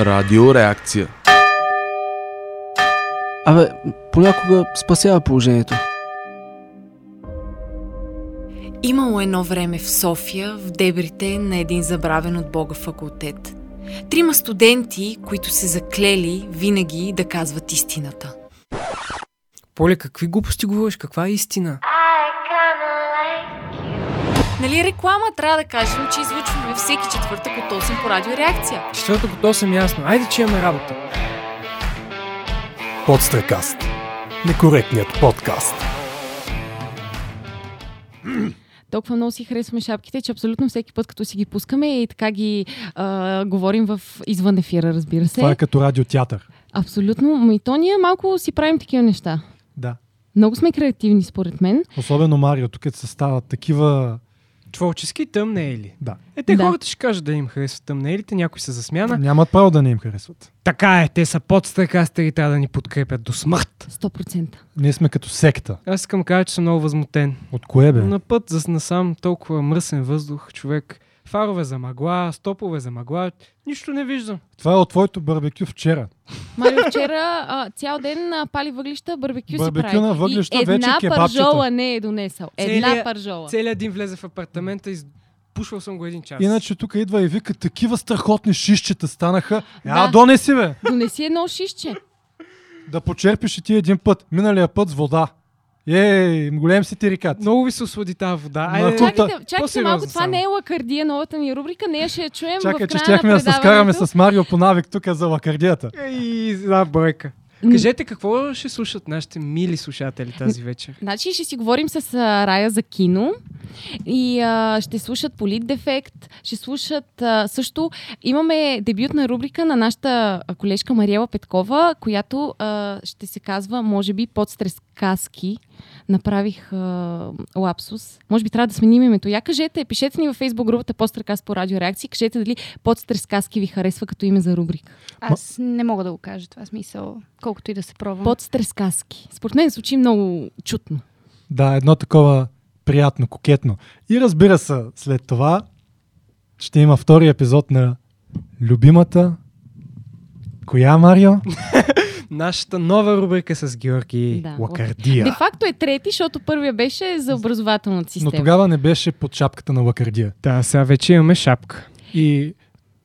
Радиореакция. Абе, понякога спасява положението. Имало едно време в София, в дебрите на един забравен от Бога факултет. Трима студенти, които се заклели винаги да казват истината. Поле, какви глупости говориш? Каква е истина? Нали реклама трябва да кажем, че излучваме всеки четвъртък от 8 по радиореакция. Четвъртък от 8 ясно. Айде, че имаме работа. Подстрекаст. Некоректният подкаст. толкова много си харесваме шапките, че абсолютно всеки път, като си ги пускаме и така ги а, говорим в извън ефира, разбира се. Това е като радиотеатър. Абсолютно. Ами то ние малко си правим такива неща. Да. Много сме креативни, според мен. Особено Марио, тук се стават такива... Творчески тъмнейли. Да. Е, те Да. хората ще кажат да им харесват тъмнейлите, някои са за смяна. Нямат право да не им харесват. Така е, те са подстрекастери, трябва да ни подкрепят до смърт. 100%. Ние сме като секта. Аз искам да кажа, че съм много възмутен. От кое бе? На път за насам толкова мръсен въздух, човек. Фарове за мъгла, стопове за мъгла. Нищо не виждам. Това е от твоето барбекю вчера. Марио вчера а, цял ден а, пали въглища, барбекю, Барбекю си прави. на въглища, и една вече кебабчета. пържола не е донесъл. Една Целият- пържола. Целият един влезе в апартамента и пушвал съм го един час. Иначе тук идва и вика, такива страхотни шишчета станаха. А, Да. донеси бе! Донеси едно шишче. Да почерпиш и ти един път. Миналия път с вода. Ей, голем си терикат. Много ви се ослади тази вода. Айде, Чакайте, чакайте по-сериозно малко, това само. не е лакардия, новата ни рубрика. Нея ще я чуем Чакай, в че края щяхме на да се скараме с Марио по навик тук за лакардията. И една бройка. Кажете какво ще слушат нашите мили слушатели тази вечер? Значи ще си говорим с Рая за кино и а, ще слушат Политдефект, ще слушат а, също... Имаме дебютна рубрика на нашата колежка Мариела Петкова, която а, ще се казва, може би, подстрескаски. Направих а, лапсус. Може би трябва да сменим името. Я кажете, пишете ни във фейсбук групата Подстрекас по радиореакции, кажете дали подстрескаски ви харесва като име за рубрика. Аз не мога да го кажа това смисъл, колкото и да се пробвам. Подстрескаски. Според мен звучи много чутно. Да, едно такова приятно, кокетно. И разбира се, след това ще има втори епизод на любимата. Коя, Марио? Нашата нова рубрика с Георги Да. Лакардия. Де факто е трети, защото първия беше за образователната Но система. тогава не беше под шапката на Лакардия. Да, сега вече имаме шапка. И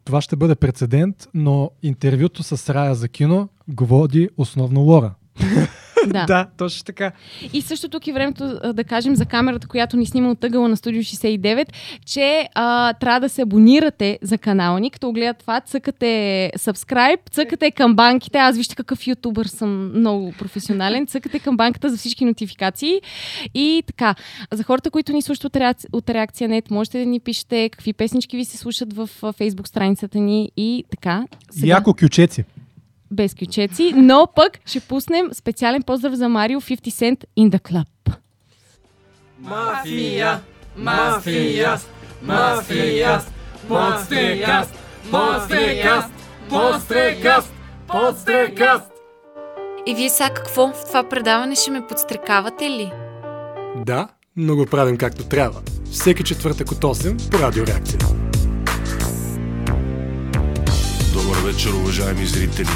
това ще бъде прецедент, но интервюто с Рая за кино го води основно Лора. Да. да, точно така. И също тук е времето да кажем за камерата, която ни снима от ъгъла на Студио 69, че а, трябва да се абонирате за канала ни. Като гледат това, цъкате subscribe, цъкате камбанките. Аз вижте какъв ютубър съм много професионален. Цъкате камбанката за всички нотификации. И така, за хората, които ни слушат от, реакция, от Реакция Нет, можете да ни пишете какви песнички ви се слушат в фейсбук страницата ни и така. Яко кючеци. Без кючеци, но пък ще пуснем специален поздрав за Марио 50 Cent in the Club. Мафия, мафия, мафия, подстрекаст, подстрекаст, подстрекаст, подстрекаст. И вие сега какво? В това предаване ще ме подстрекавате ли? Да, но го правим както трябва. Всеки четвъртък от 8 по радиореакция. Добър вечер, уважаеми зрители.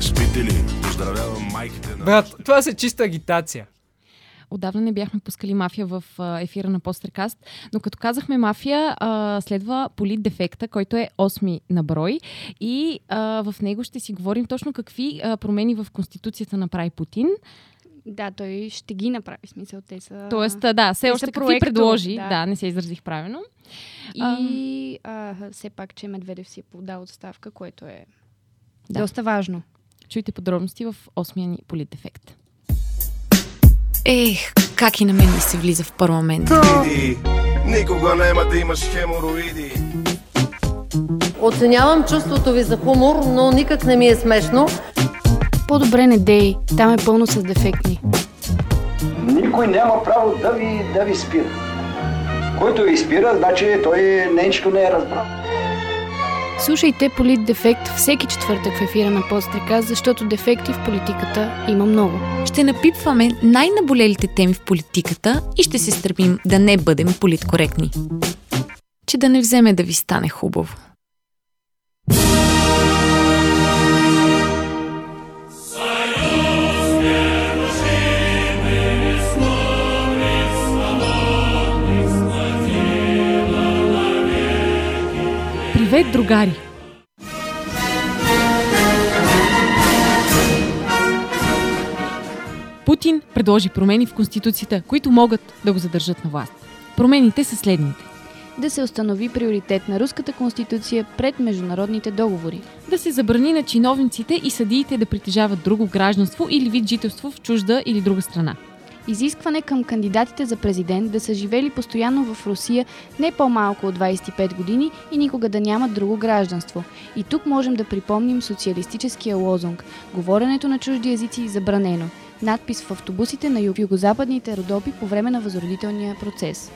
Спите ли? Поздравявам майките на... Брат, това са чиста агитация. Отдавна не бяхме пускали мафия в ефира на Постеркаст, но като казахме мафия, а, следва политдефекта, който е 8 на брой и а, в него ще си говорим точно какви а, промени в Конституцията направи Путин. Да, той ще ги направи, в смисъл, те са... Тоест, да, все още какви предложи. да. Да. не се изразих правилно. И а, все пак, че Медведев си е подал отставка, което е Да. доста важно. Чуйте подробности в 8-я ни политдефект. Ех, как и на мен ми се влиза в парламент. Иди, Никога няма да имаш хемороиди. Оценявам чувството ви за хумор, но никак не ми е смешно. По-добре не дей, там е пълно с дефектни. Никой няма право да ви, да ви спира. Който ви спира, значи той нещото не е разбрал. Слушайте Полит Дефект всеки четвъртък в ефира на Подстрека, защото дефекти в политиката има много. Ще напипваме най-наболелите теми в политиката и ще се стремим да не бъдем политкоректни. Че да не вземе да ви стане хубаво. Привет, другари! Путин предложи промени в Конституцията, които могат да го задържат на власт. Промените са следните. Да се установи приоритет на Руската конституция пред международните договори. Да се забрани на чиновниците и съдиите да притежават друго гражданство или вид жителство в чужда или друга страна. Изискване към кандидатите за президент да са живели постоянно в Русия не по-малко от 25 години и никога да нямат друго гражданство. И тук можем да припомним социалистическия лозунг «Говоренето на чужди езици е забранено» надпис в автобусите на юго-западните Родопи по време на възродителния процес.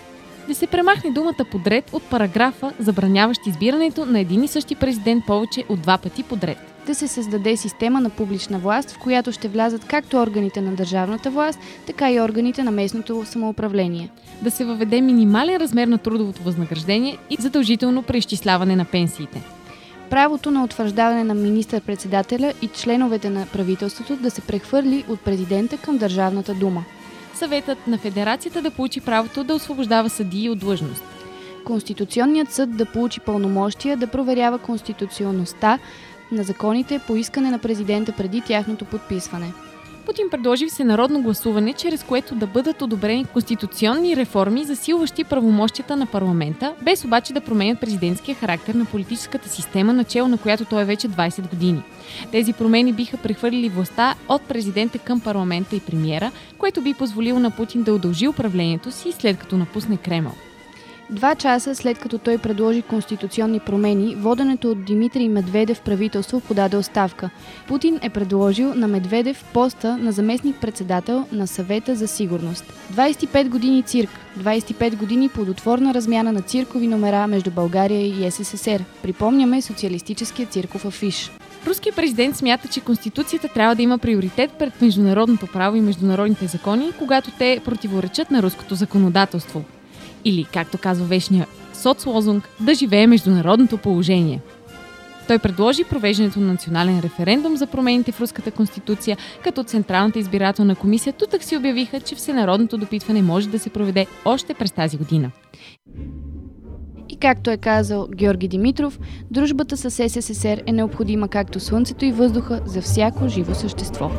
Да се премахне думата подред от параграфа, забраняващ избирането на един и същи президент повече от два пъти подред. Да се създаде система на публична власт, в която ще влязат както органите на държавната власт, така и органите на местното самоуправление. Да се въведе минимален размер на трудовото възнаграждение и задължително преизчисляване на пенсиите правото на утвърждаване на министър-председателя и членовете на правителството да се прехвърли от президента към Държавната дума. Съветът на Федерацията да получи правото да освобождава съдии от длъжност. Конституционният съд да получи пълномощия да проверява конституционността на законите по искане на президента преди тяхното подписване. Путин предложи всенародно гласуване, чрез което да бъдат одобрени конституционни реформи, засилващи правомощията на парламента, без обаче да променят президентския характер на политическата система, начало на която той е вече 20 години. Тези промени биха прехвърлили властта от президента към парламента и премиера, което би позволило на Путин да удължи управлението си след като напусне Кремъл. Два часа след като той предложи конституционни промени, воденето от Димитрий Медведев правителство подаде оставка. Путин е предложил на Медведев поста на заместник-председател на съвета за сигурност. 25 години цирк, 25 години плодотворна размяна на циркови номера между България и СССР. Припомняме социалистическия цирков афиш. Руският президент смята, че Конституцията трябва да има приоритет пред международното право и международните закони, когато те противоречат на руското законодателство. Или, както казва вечния соцлозунг, да живее международното положение. Той предложи провеждането на национален референдум за промените в Руската конституция, като Централната избирателна комисия тутък си обявиха, че всенародното допитване може да се проведе още през тази година. И както е казал Георги Димитров, дружбата с СССР е необходима както слънцето и въздуха за всяко живо същество.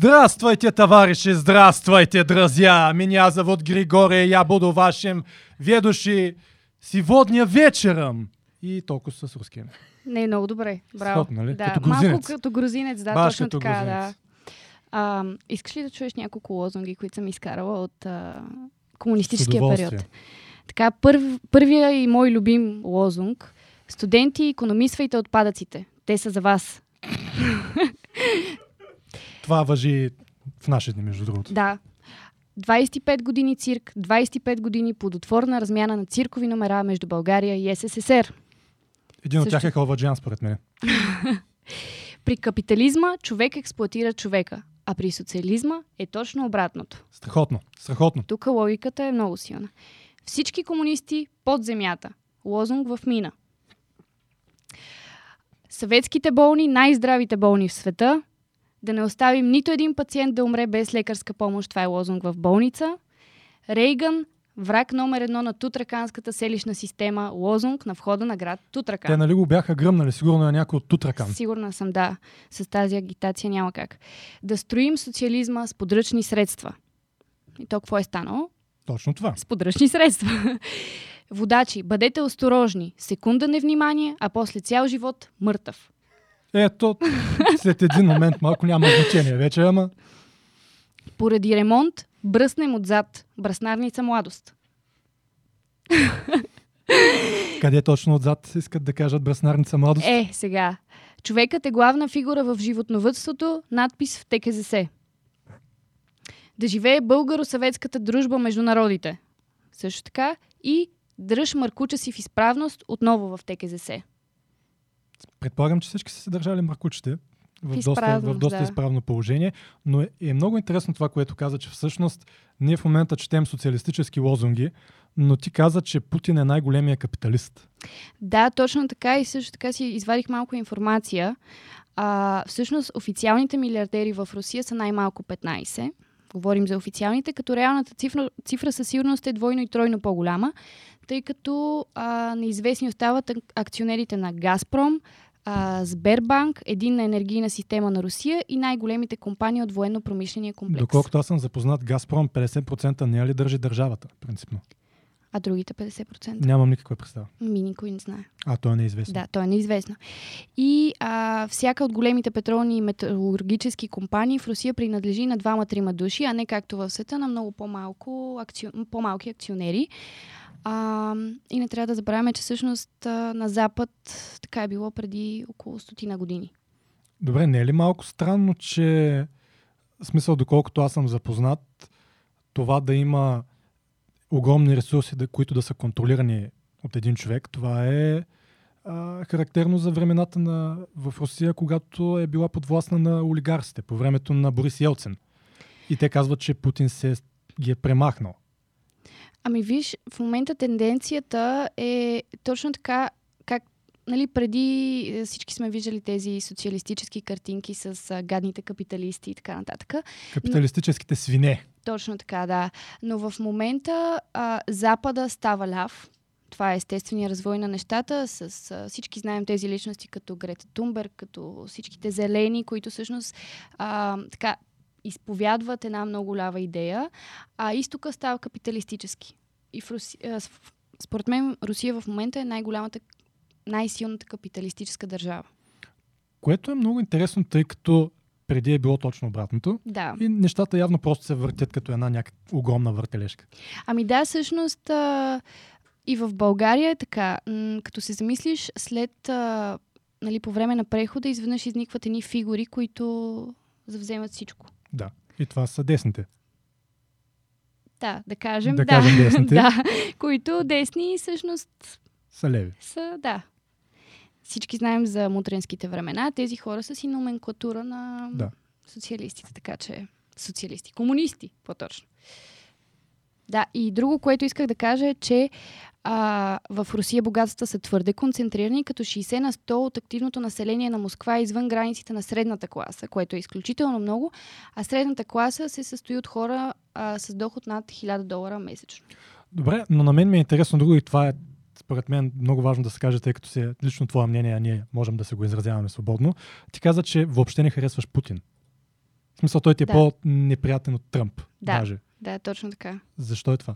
Здравствуйте, товарищи, здравствуйте, друзья! Меня зовут Григорий, я буду вашим ведущий сегодня вечером. И толкова с руския. Не, много добре. Браво. Сходно, нали? Да, Като грузинец. малко като грузинец, да, Баш точно така, грузинец. да. А, искаш ли да чуеш няколко лозунги, които съм изкарала от а, комунистическия период? Така, първ, първия и мой любим лозунг. Студенти, економисвайте отпадъците. Те са за вас. Това въжи в наши дни, между другото. Да. 25 години цирк, 25 години плодотворна размяна на циркови номера между България и СССР. Един от Също. тях е Халваджиан, според мен. При капитализма човек експлуатира човека, а при социализма е точно обратното. Страхотно, страхотно. Тук логиката е много силна. Всички комунисти под земята. Лозунг в мина. Съветските болни, най-здравите болни в света. Да не оставим нито един пациент да умре без лекарска помощ. Това е лозунг в болница. Рейган, враг номер едно на тутраканската селищна система. Лозунг на входа на град Тутракан. Те нали го бяха гръмнали, сигурно е някой от Тутракан. Сигурна съм, да. С тази агитация няма как. Да строим социализма с подръчни средства. И то какво е станало? Точно това. С подръчни средства. Водачи, бъдете осторожни. Секунда невнимание, а после цял живот мъртъв. Ето, след един момент малко няма значение вече, ама Поради ремонт, бръснем отзад. Браснарница младост. къде точно отзад искат да кажат браснарница младост? Е, сега. Човекът е главна фигура в животновътството, надпис в ТКЗС. Да живее българо-съветската дружба между народите. Също така и дръж Маркуча си в изправност отново в ТКЗС. Предполагам, че всички са се държали мъркучите. в, доста, в доста да. изправно положение. Но е, е много интересно това, което каза, че всъщност ние в момента четем социалистически лозунги, но ти каза, че Путин е най-големия капиталист. Да, точно така и също така си извадих малко информация. А, всъщност официалните милиардери в Русия са най-малко 15. Говорим за официалните, като реалната цифра, цифра със сигурност е двойно и тройно по-голяма, тъй като а, неизвестни остават ак- акционерите на Газпром, а, Сбербанк, единна енергийна система на Русия и най-големите компании от военно-промишления комплекс. Доколкото аз съм запознат, Газпром 50% не ли държи държавата, принципно? А другите 50%? Нямам никаква представа. Ми никой не знае. А, то е неизвестно. Да, то е неизвестно. И а, всяка от големите петролни и металургически компании в Русия принадлежи на двама-трима души, а не както в света на много по-малко акци... по-малки акционери. А, и не трябва да забравяме, че всъщност на Запад така е било преди около стотина години. Добре, не е ли малко странно, че в смисъл, доколкото аз съм запознат, това да има огромни ресурси, да, които да са контролирани от един човек, това е а, характерно за времената на, в Русия, когато е била подвластна на олигарсите, по времето на Борис Елцин. И те казват, че Путин се ги е премахнал. Ами виж, в момента тенденцията е точно така, как нали, преди е, всички сме виждали тези социалистически картинки с а, гадните капиталисти и така нататък. Капиталистическите свине. Точно така, да. Но в момента а, Запада става ляв. Това е естествения развой на нещата. С, а, всички знаем тези личности като Грета Тунберг, като всичките зелени, които всъщност а, така, изповядват една много лява идея, а изтока става капиталистически. И в Руси... според мен Русия в момента е най-голямата, най-силната капиталистическа държава. Което е много интересно, тъй като преди е било точно обратното. Да. И нещата явно просто се въртят като една някаква огромна въртележка. Ами да, всъщност а, и в България е така. М, като се замислиш, след а, нали, по време на прехода изведнъж изникват едни фигури, които завземат всичко. Да. И това са десните. Да, да кажем. Да кажем десните. да, които десни всъщност Са леви. са, да. Всички знаем за мутренските времена. Тези хора са си номенклатура на Да. социалистите, така че социалисти, комунисти, по-точно. Да, и друго, което исках да кажа е, че а, в Русия богатствата са твърде концентрирани, като 60 на 100 от активното население на Москва е извън границите на средната класа, което е изключително много, а средната класа се състои от хора а, с доход над 1000 долара месечно. Добре, но на мен ми е интересно друго и това е според мен много важно да се каже, тъй като си е лично твое мнение, а ние можем да се го изразяваме свободно. Ти каза, че въобще не харесваш Путин. В смисъл, той ти е Да. по-неприятен от Тръмп. Да. Даже. Да, точно така. Защо е това?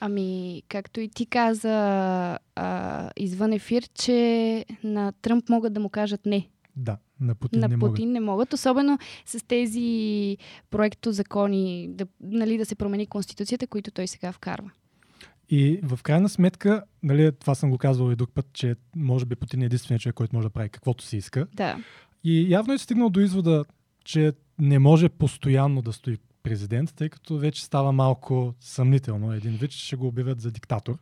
Ами, както и ти каза а, извън ефир, че на Тръмп могат да му кажат не. Да, на Путин на не Путин могат. не могат, особено с тези проекто закони, да, нали, да се промени конституцията, които той сега вкарва. И в крайна сметка, нали, това съм го казвал и друг път, че може би Путин е единственият човек, който може да прави каквото си иска. Да. И явно е стигнал до извода, че не може постоянно да стои президент, тъй като вече става малко съмнително. Един вид ще го обявят за диктатор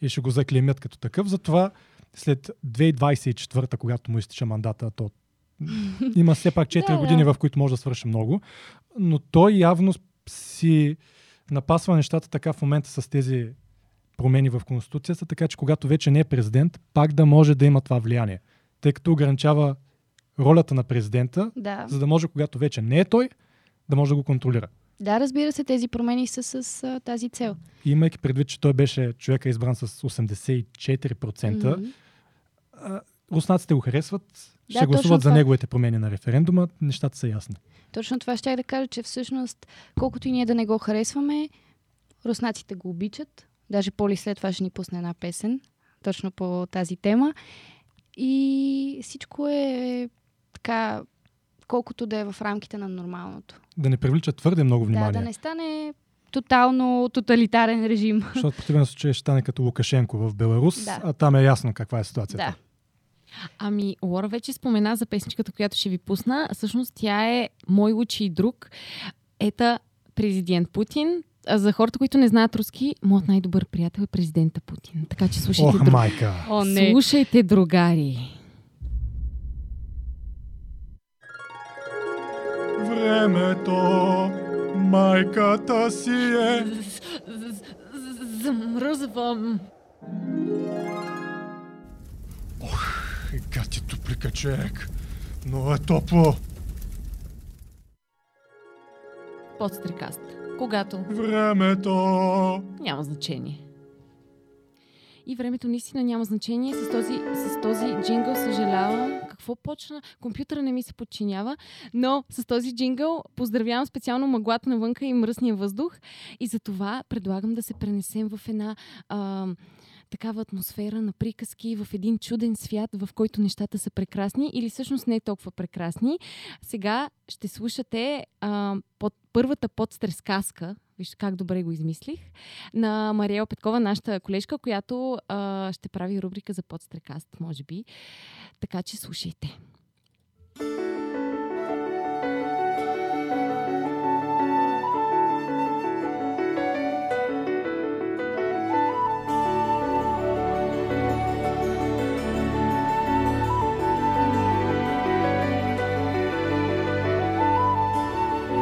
и ще го заклемят като такъв. Затова след 2024, когато му изтича мандата, то има все пак 4 Да, да. години, в които може да свърши много, но той явно си напасва нещата така в момента с тези промени в Конституцията, така че когато вече не е президент, пак да може да има това влияние. Тъй като ограничава ролята на президента, Да. за да може, когато вече не е той, да може да го контролира. Да, разбира се, тези промени са с а, тази цел. И имайки предвид, че той беше човека избран с 84%, Мгм. а, руснаците го харесват, Да, ще гласуват точно за това. неговите промени на референдума, нещата са ясни. Точно това ще да кажа, че всъщност, колкото и ние да не го харесваме, руснаците го обичат. Даже Поли след това ще ни пусне една песен, точно по тази тема. И всичко е така, колкото да е в рамките на нормалното. Да не привличат твърде много Да, внимание. да не стане тотално тоталитарен режим. Защото в противен случай ще стане като Лукашенко в Беларус, Да. а там е ясно каква е ситуацията. Да. Ами, Лора вече спомена за песничката, която ще ви пусна. Всъщност тя е Мой лучи и друг. Ета президент Путин. А за хората, които не знаят руски, моят най-добър приятел е президента Путин. Така че слушайте, Ох, майка! Слушайте, другари. Времето майката си е. Замръзвам. И ти топлика човек. Но е топло. Подстрекаст. Когато Времето. няма значение. И времето наистина няма значение. С този, с този джингъл съжалявам. Какво почна? Компютъра не ми се подчинява. Но с този джингъл поздравявам специално мъглата навънка и мръсния въздух. И за това предлагам да се пренесем в една а, такава атмосфера на приказки, в един чуден свят, в който нещата са прекрасни или всъщност не толкова прекрасни. Сега ще слушате а, под първата подстрескаска, вижте как добре го измислих, на Мариел Петкова, нашата колежка, която а, ще прави рубрика за подстрекаст, може би. Така че слушайте.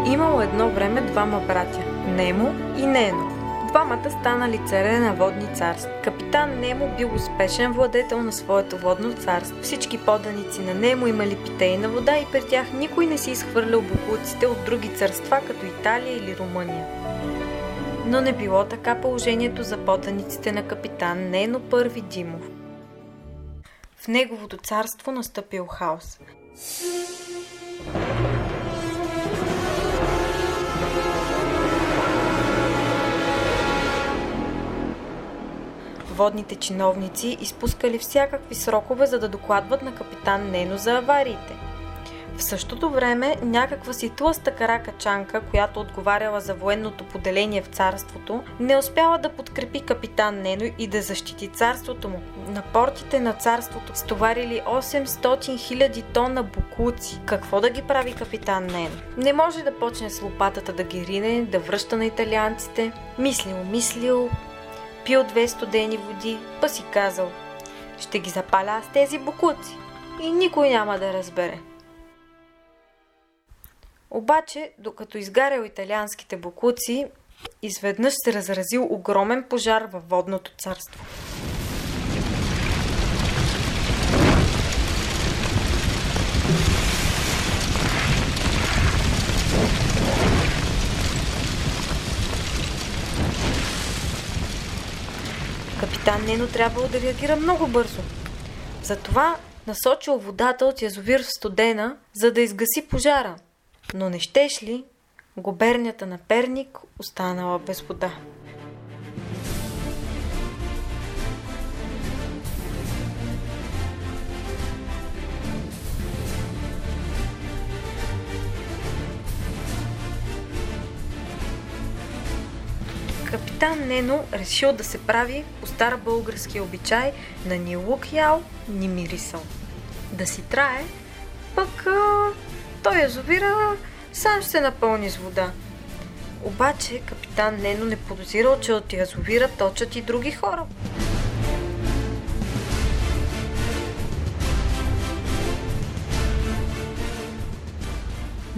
Имало едно време двама братя – Немо и Нено. Двамата станали царе на водни царства. Капитан Немо бил успешен владетел на своето водно царство. Всички поданици на Немо имали питейна вода и при тях никой не си изхвърлял буклуците от други царства, като Италия или Румъния. Но не било така положението за поданиците на капитан Нено Първи Димов. В неговото царство настъпил хаос. Водните чиновници изпускали всякакви срокове, за да докладват на капитан Нено за авариите. В същото време някаква си тлъста каракачанка, която отговаряла за военното поделение в царството, не успяла да подкрепи капитан Нено и да защити царството му. На портите на царството стоварили 800 000 тона буклуци. Какво да ги прави капитан Нено? Не може да почне с лопатата да ги рине, да връща на италианците. Мислил, мислил, пил две студени води, па си казал ще ги запаля с тези букуци и никой няма да разбере. Обаче, докато изгарял италианските букуци, изведнъж се разразил огромен пожар във водното царство. Капитан Нено трябвало да реагира много бързо. Затова насочил водата от язовир в студена, за да изгаси пожара. Но не щеш ли, губернята на Перник останала без вода. Капитан Нено решил да се прави по стар български обичай на ни лук ял, ни мирисъл. Да си трае, пък а, той язовира сам ще се напълни с вода. Обаче капитан Нено не подозирал, че от язовира точат и други хора.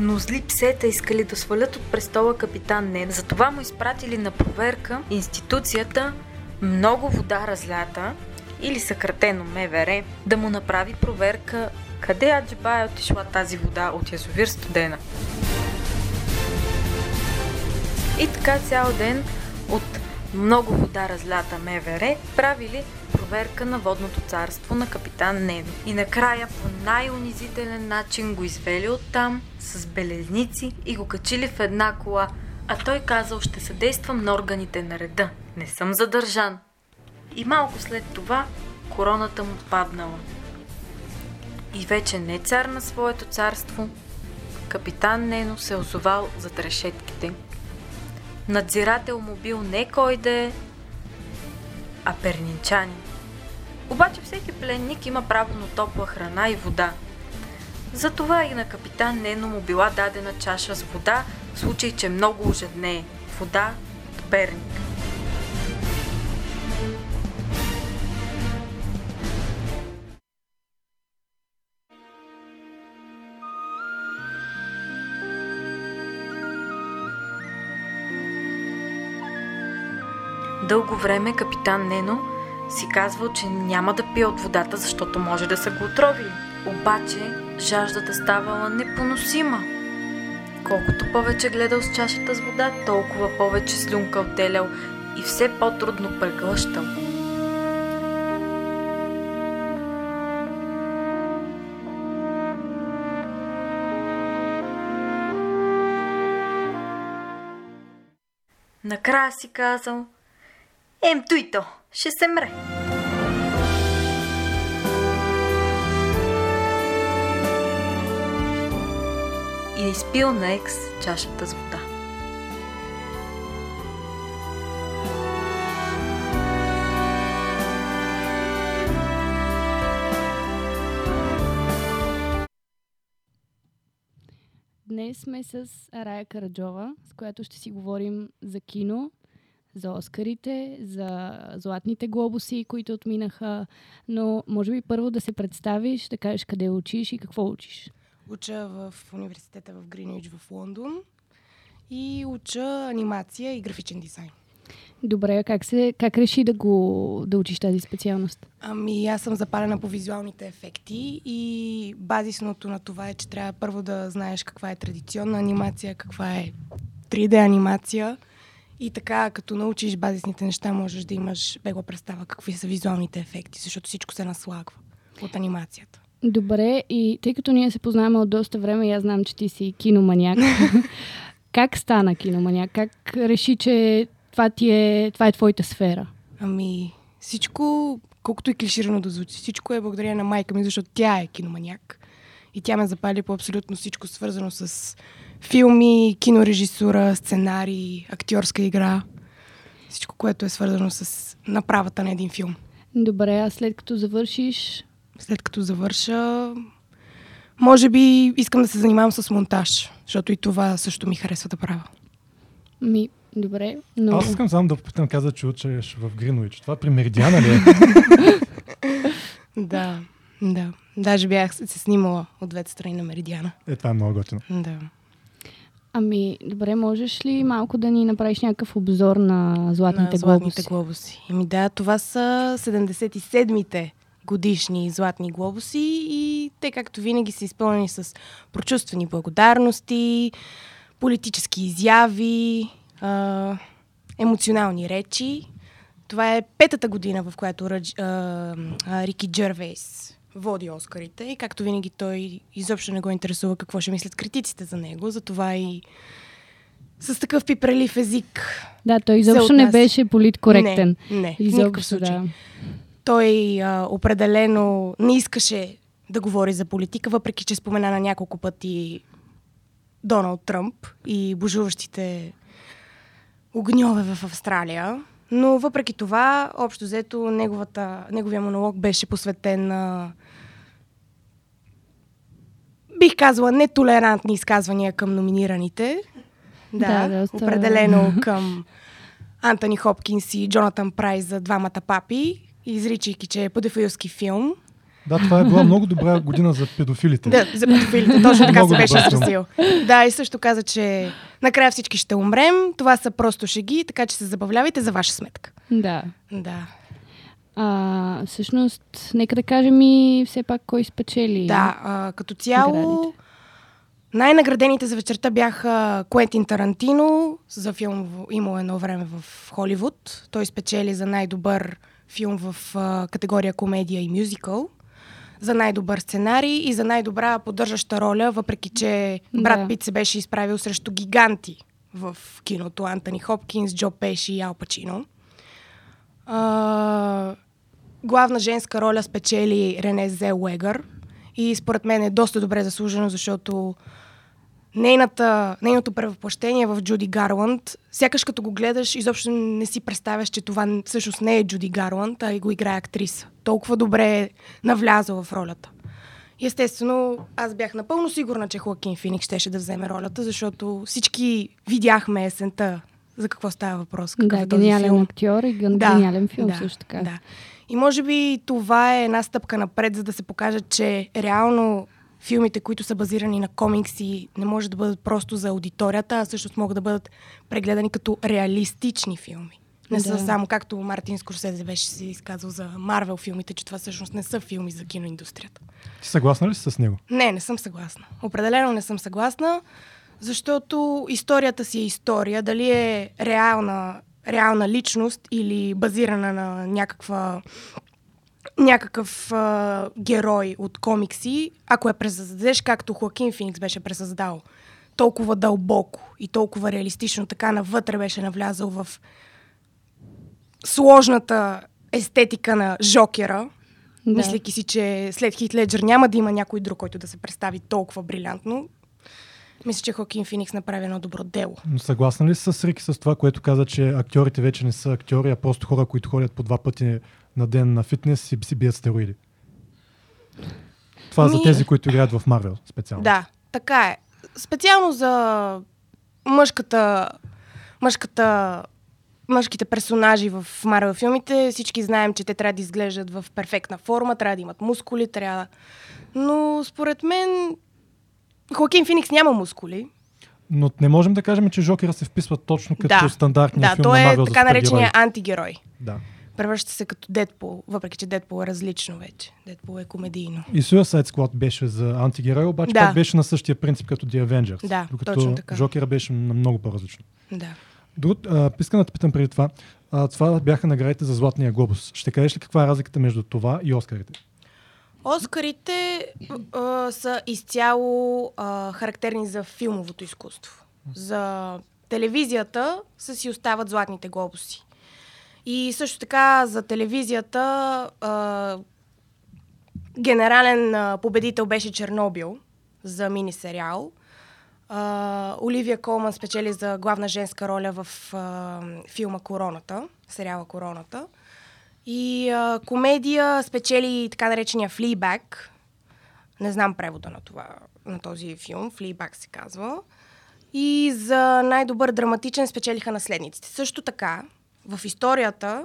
Но зли псета искали да свалят от престола капитан Нен. Затова му изпратили на проверка институцията много вода разлята или съкратено МВР да му направи проверка къде аджиба е отишла тази вода от язовир студена. И така цял ден от много вода разлята МВР правили проверка на водното царство на капитан Нено. И накрая по най-унизителен начин го извели оттам с белезници и го качили в една кола. А той казал, ще съдействам на органите на реда. Не съм задържан. И малко след това короната му паднала. И вече не цар на своето царство, капитан Нено се озовал зад решетките. Надзирател му бил не кой да е, а пернинчани. Обаче всеки пленник има право на топла храна и вода. Затова и на капитан Нено му била дадена чаша с вода, в случай, че много ожеднее. Вода от перник. Дълго време капитан Нено си казвал, че няма да пие от водата, защото може да са го отровили. Обаче жаждата ставала непоносима. Колкото повече гледал с чашата с вода, толкова повече слюнка отделял и все по-трудно преглъщал. Накрая си казал, ем той то, ще се мре. И изпил на екс чашата с вода. Днес сме с Арая Караджова, с която ще си говорим за кино, за Оскарите, за златните глобуси, които отминаха. Но може би първо да се представиш, да кажеш къде учиш и какво учиш. Уча в университета в Гринвич в Лондон и уча анимация и графичен дизайн. Добре, как, се, как реши да, го, да учиш тази специалност? Ами аз съм запалена по визуалните ефекти и базисното на това е, че трябва първо да знаеш каква е традиционна анимация, каква е 3D анимация и така, като научиш базисните неща, можеш да имаш бегла представа какви са визуалните ефекти, защото всичко се наслагва от анимацията. Добре, и тъй като ние се познаваме от доста време аз знам, че ти си киноманяк, как стана киноманяк? Как реши, че това, ти е, това е твоята сфера? Ами, всичко, колкото и клиширано да звучи, всичко е благодарение на майка ми, защото тя е киноманяк. И тя ме запали по абсолютно всичко свързано с филми, кинорежисура, сценарий, актьорска игра. Всичко, което е свързано с направата на един филм. Добре, а след като завършиш? След като завърша, може би искам да се занимавам с монтаж, защото и това също ми харесва да правя. Ми, добре, но... Аз искам само да попитам, каза, че учеш в Гринвич. Това при Меридиана ли е? да, да. Даже бях се снимала от двете страни на Меридиана. Е, това е много готино. Да. Ами, добре, можеш ли малко да ни направиш някакъв обзор на златните, на златните глобуси? Ами да, това са 77-те годишни златни глобуси и те, както винаги, са изпълнени с прочувствени благодарности, политически изяви, а, емоционални речи. Това е петата година, в която Ръдж, а, а, Рики Джервейс води Оскарите и както винаги той изобщо не го интересува какво ще мислят критиците за него, затова и с такъв пипрелив език. Да, той изобщо не беше политкоректен. Не, не изобщо, да. Той а, определено не искаше да говори за политика, въпреки че спомена на няколко пъти Доналд Тръмп и божуващите огньове в Австралия. Но въпреки това, общо взето, неговата, неговия монолог беше посветен на бих казала нетолерантни изказвания към номинираните. Да, да доста... определено към Антони Хопкинс и Джонатан Прайс за двамата папи, изричайки, че е педофилски филм. Да, това е била много добра година за педофилите. Да, за педофилите. Точно така се беше изразил. Да, и също каза, че накрая всички ще умрем. Това са просто шеги, така че се забавлявайте за ваша сметка. Да. Да. А, всъщност, нека да кажем и все пак кой спечели. Да, а, като цяло наградите. най-наградените за вечерта бяха Куентин Тарантино за филм Имало едно време в Холивуд. Той спечели за най-добър филм в а, категория комедия и мюзикъл за най-добър сценарий и за най-добра поддържаща роля, въпреки че Брат да. Пит се беше изправил срещу гиганти в киното Антони Хопкинс, Джо Пеши и Ал Пачино. А, главна женска роля спечели Рене Зе Уегър и според мен е доста добре заслужено, защото нейната, нейното превъплъщение в Джуди Гарланд, сякаш като го гледаш, изобщо не си представяш, че това всъщност не е Джуди Гарланд, а и го играе актриса. Толкова добре е навлязла в ролята. Естествено, аз бях напълно сигурна, че Хоакин Финик щеше да вземе ролята, защото всички видяхме есента за какво става въпрос. Какъв да, е този гениален филм. актьор и гениален да, филм да, също така. Да. И може би това е една стъпка напред, за да се покаже, че реално филмите, които са базирани на комикси, не може да бъдат просто за аудиторията, а също могат да бъдат прегледани като реалистични филми. Не са Да. само както Мартин Скорсезе беше си изказал за Марвел филмите, че това всъщност не са филми за киноиндустрията. Ти съгласна ли си с него? Не, не съм съгласна. Определено не съм съгласна, защото историята си е история. Дали е реална, реална личност или базирана на някаква някакъв а, герой от комикси, ако я пресъздадеш както Хоакин Феникс беше пресъздал, толкова дълбоко и толкова реалистично, така навътре беше навлязал в сложната естетика на Жокера, Да. да. мислейки си, че след Хит Леджер няма да има някой друг, който да се представи толкова брилянтно. Мисля, че Хокин Феникс направи едно добро дело. Съгласна ли с Рики с това, което каза, че актьорите вече не са актьори, а просто хора, които ходят по два пъти на ден на фитнес и си бият стероиди? Това за Ми- тези, които играят в Марвел специално. Да, така е. Специално за мъжката, мъжката, мъжките персонажи в Марвел филмите, всички знаем, че те трябва да изглеждат в перфектна форма, трябва да имат мускули, трябва... Но според мен Хоакин Феникс няма мускули. Но не можем да кажем, че Жокера се вписва точно като да, стандартния да, филм той на е Марвел за така наречения антигерой. Да. Превръща се като Дедпул, въпреки че Дедпул е различно вече. Дедпул е комедийно. И Suicide Squad беше за антигерой, обаче Да. пак беше на същия принцип като The Avengers. Да, докато точно така. Жокера беше на много по-различно. Да. Друг, а, искам да те питам преди това. А, това бяха наградите за Златния глобус. Ще кажеш ли каква е разликата между това и Оскарите? Оскарите а, са изцяло а, характерни за филмовото изкуство. За телевизията са си остават златните глобуси. И също така за телевизията а, генерален а, победител беше Чернобил за мини-сериал. А, Оливия Колман спечели за главна женска роля в а, филма Короната, сериала Короната. И а, комедия спечели така наречения Fleabag. Не знам превода на, това, на този филм. Fleabag се казва. И за най-добър драматичен спечелиха наследниците. Също така, в историята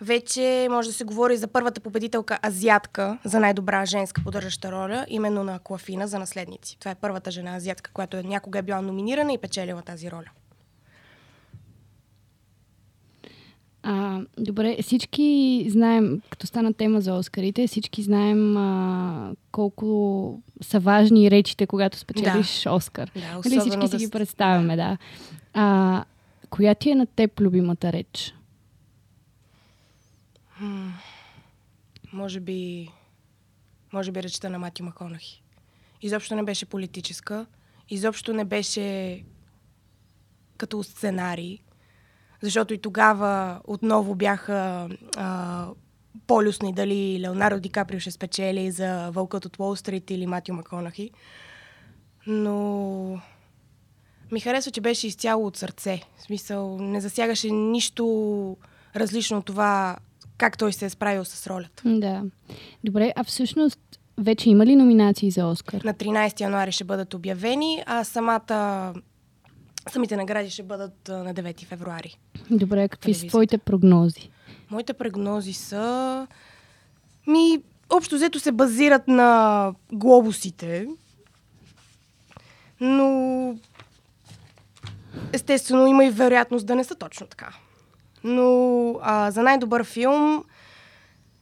вече може да се говори за първата победителка азиатка за най-добра женска поддържаща роля, именно на Клафина за наследници. Това е първата жена азиатка, която е, някога е била номинирана и печелила тази роля. А, добре, всички знаем, като стана тема за Оскарите, всички знаем а, колко са важни речите, когато спечелиш Оскар. Да, нали, особено всички си да ги с- представяме, да. А, коя ти е на теб любимата реч? М, Може би, може би речта на Мати Маконахи. Изобщо не беше политическа, изобщо не беше като сценарий, защото и тогава отново бяха а, полюсни дали Леонардо Ди Каприо ще спечели за Вълкът от Уолл Стрит или Матио Маконахи. Но ми харесва, че беше изцяло от сърце. В смисъл, не засягаше нищо различно от това, как той се е справил с ролята. Да. Добре, а всъщност вече има ли номинации за Оскар? На 13 януари ще бъдат обявени, а самата, самите награди ще бъдат на 9 февруари. Добре, какви са твоите прогнози? Моите прогнози са... Ми, общо взето се базират на глобусите, но естествено има и вероятност да не са точно така. Но а, за най-добър филм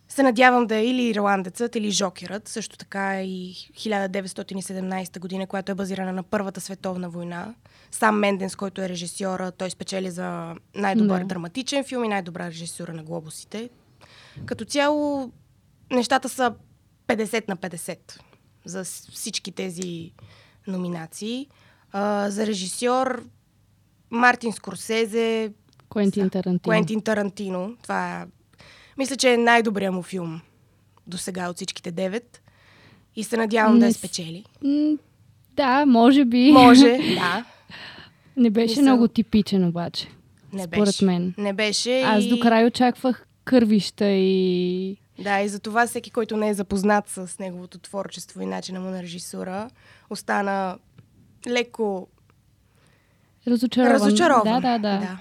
се надявам да е или Ирландецът, или Жокерът, също така и 1917 година, която е базирана на Първата световна война. Сам Менденс, който е режисьора, той спечели за най-добър Да. драматичен филм и най-добра режисура на глобусите. Като цяло, нещата са 50 на 50 за всички тези номинации. А, за режисьор Мартин Скорсезе, Куентин Тарантино. Куентин Тарантино. Това е, мисля, че е най-добрият му филм до сега от всичките девет. И се надявам да я Не с- спечели. М, Да, може би. Може, да. Не беше Мисъл- много типичен обаче. Не според беше. мен. Не беше. Аз и... до край очаквах кървища и... Да, и за това всеки, който не е запознат с неговото творчество и начина му на режисура, остана леко Разочарован. разочарован. Да, да, да. да.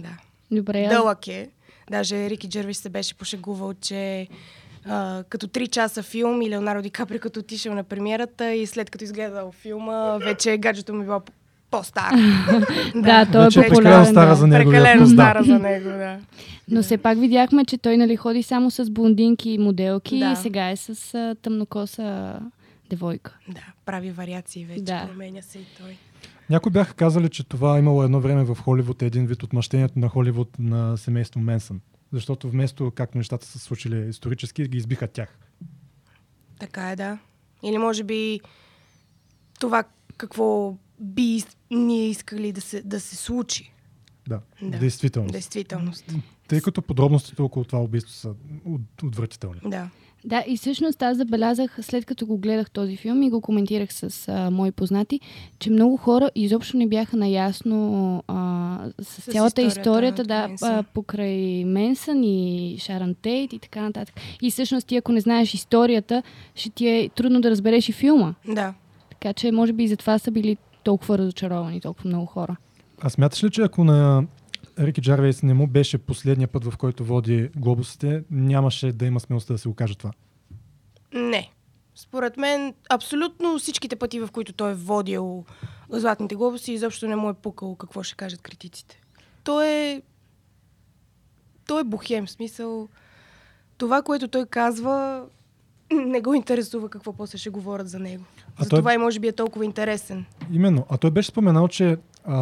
да. Добре. Дълъг е. Даже Рики Джервис се беше пошегувал, че а, като 3 часа филм и Леонардо Ди Капри като отишъл на премиерата и след като изгледал филма, вече гаджето ми било по-стара. Да, той е е популярен. прекалено стара за него. Прекалено стара за него, да. Но все пак видяхме, че той нали ходи само с блондинки и моделки Да. и сега е с а, тъмнокоса девойка. Да, прави вариации вече, Да. променя се и той. Някои бяха казали, че това имало едно време в Холивуд един вид отмъщението на Холивуд на семейство Менсън. Защото вместо както нещата са случили исторически, ги избиха тях. Така е, да. Или може би това какво би ние искали да се, да се случи. Да, Да. действително. Действителност. Тъй като подробностите около това убийство са от- отвратителни. Да. Да, и всъщност аз забелязах, след като го гледах този филм и го коментирах с а, мои познати, че много хора изобщо не бяха наясно а, с, С цялата историята историята, да, а, покрай Менсън и Шаран Тейт и така нататък. И всъщност ти, ако не знаеш историята, ще ти е трудно да разбереш и филма. Да. Така че, може би и затова са били толкова разочаровани, толкова много хора. А смяташ ли, че ако на Рики Джарвейс не му беше последния път, в който води глобусите, нямаше да има смелостта да се го каже това? Не. Според мен, абсолютно всичките пъти, в които той е водил Златните глобуси, изобщо не му е пукало какво ще кажат критиците. Той е... Той е бухем, в смисъл... Това, което той казва, не го интересува какво после ще говорят за него. А За той- това и може би е толкова интересен. Именно. А той беше споменал, че а,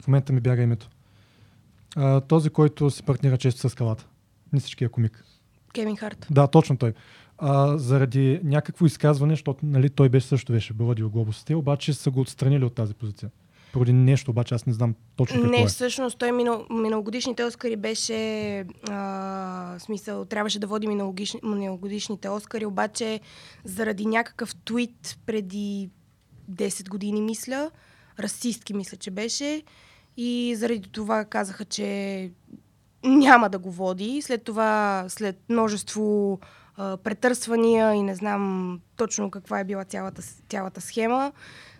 в момента ми бяга името. А, този, който си партнира често с скалата. Нисичкия комик. Кевин Харт. Да, точно той. А, заради някакво изказване, защото нали, той беше също беше водил глобусите, обаче са го отстранили от тази позиция. Поради нещо, обаче аз не знам точно какво Не, е. всъщност той минал, миналогодишните Оскари беше а, смисъл, трябваше да води миналогодишни, миналогодишните Оскари, обаче заради някакъв твит преди 10 години, мисля, расистки мисля, че беше, и заради това казаха, че няма да го води. След това, след множество а, претърсвания и не знам точно каква е била цялата, цялата схема,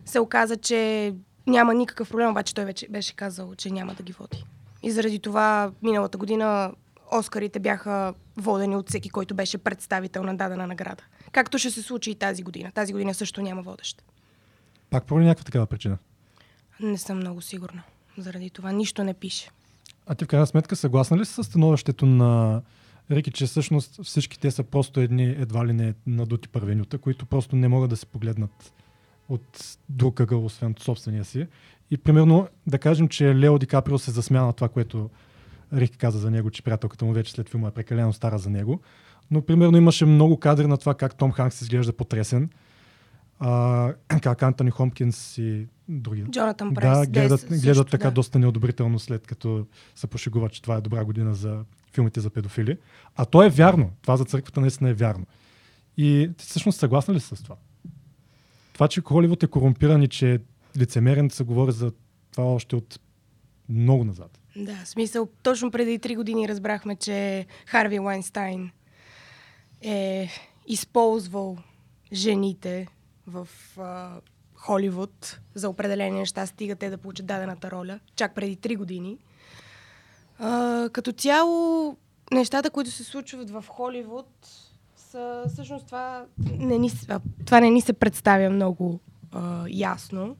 се оказа, че няма никакъв проблем, обаче той вече беше казал, че няма да ги води. И заради това миналата година Оскарите бяха водени от всеки, който беше представител на дадена награда. Както ще се случи и тази година. Тази година също няма водещ. Пак поради някаква такава причина. Не съм много сигурна. Заради това нищо не пише. А ти в крайна сметка съгласна ли си с становището на Рики, че всъщност всички те са просто едни едва ли не надути първенюта, които просто не могат да се погледнат от друг ъгъл, освен от собствения си. И примерно да кажем, че Лео Ди Каприо се засмя на това, което Рики каза за него, че приятелката му вече след филма е прекалено стара за него. Но примерно имаше много кадри на това как Том Ханкс изглежда потресен. А, как Антони Хомпкинс и други. Джонатан Прайс. Да, гледат, Дес, гледат също, така да. доста неодобрително след като се пошегуват, че това е добра година за филмите за педофили. А то е вярно. Това за църквата наистина е вярно. И ти всъщност съгласна ли с това? Това, че Холивуд е корумпиран и че е лицемерен, се говори за това още от много назад. Да, в смисъл, точно преди три години разбрахме, че Харви Лайнстайн е използвал жените в а, Холивуд за определени неща, стига те да получат дадената роля, чак преди три години. А, като цяло, нещата, които се случват в Холивуд, са всъщност това не ни, това не ни се представя много а, ясно.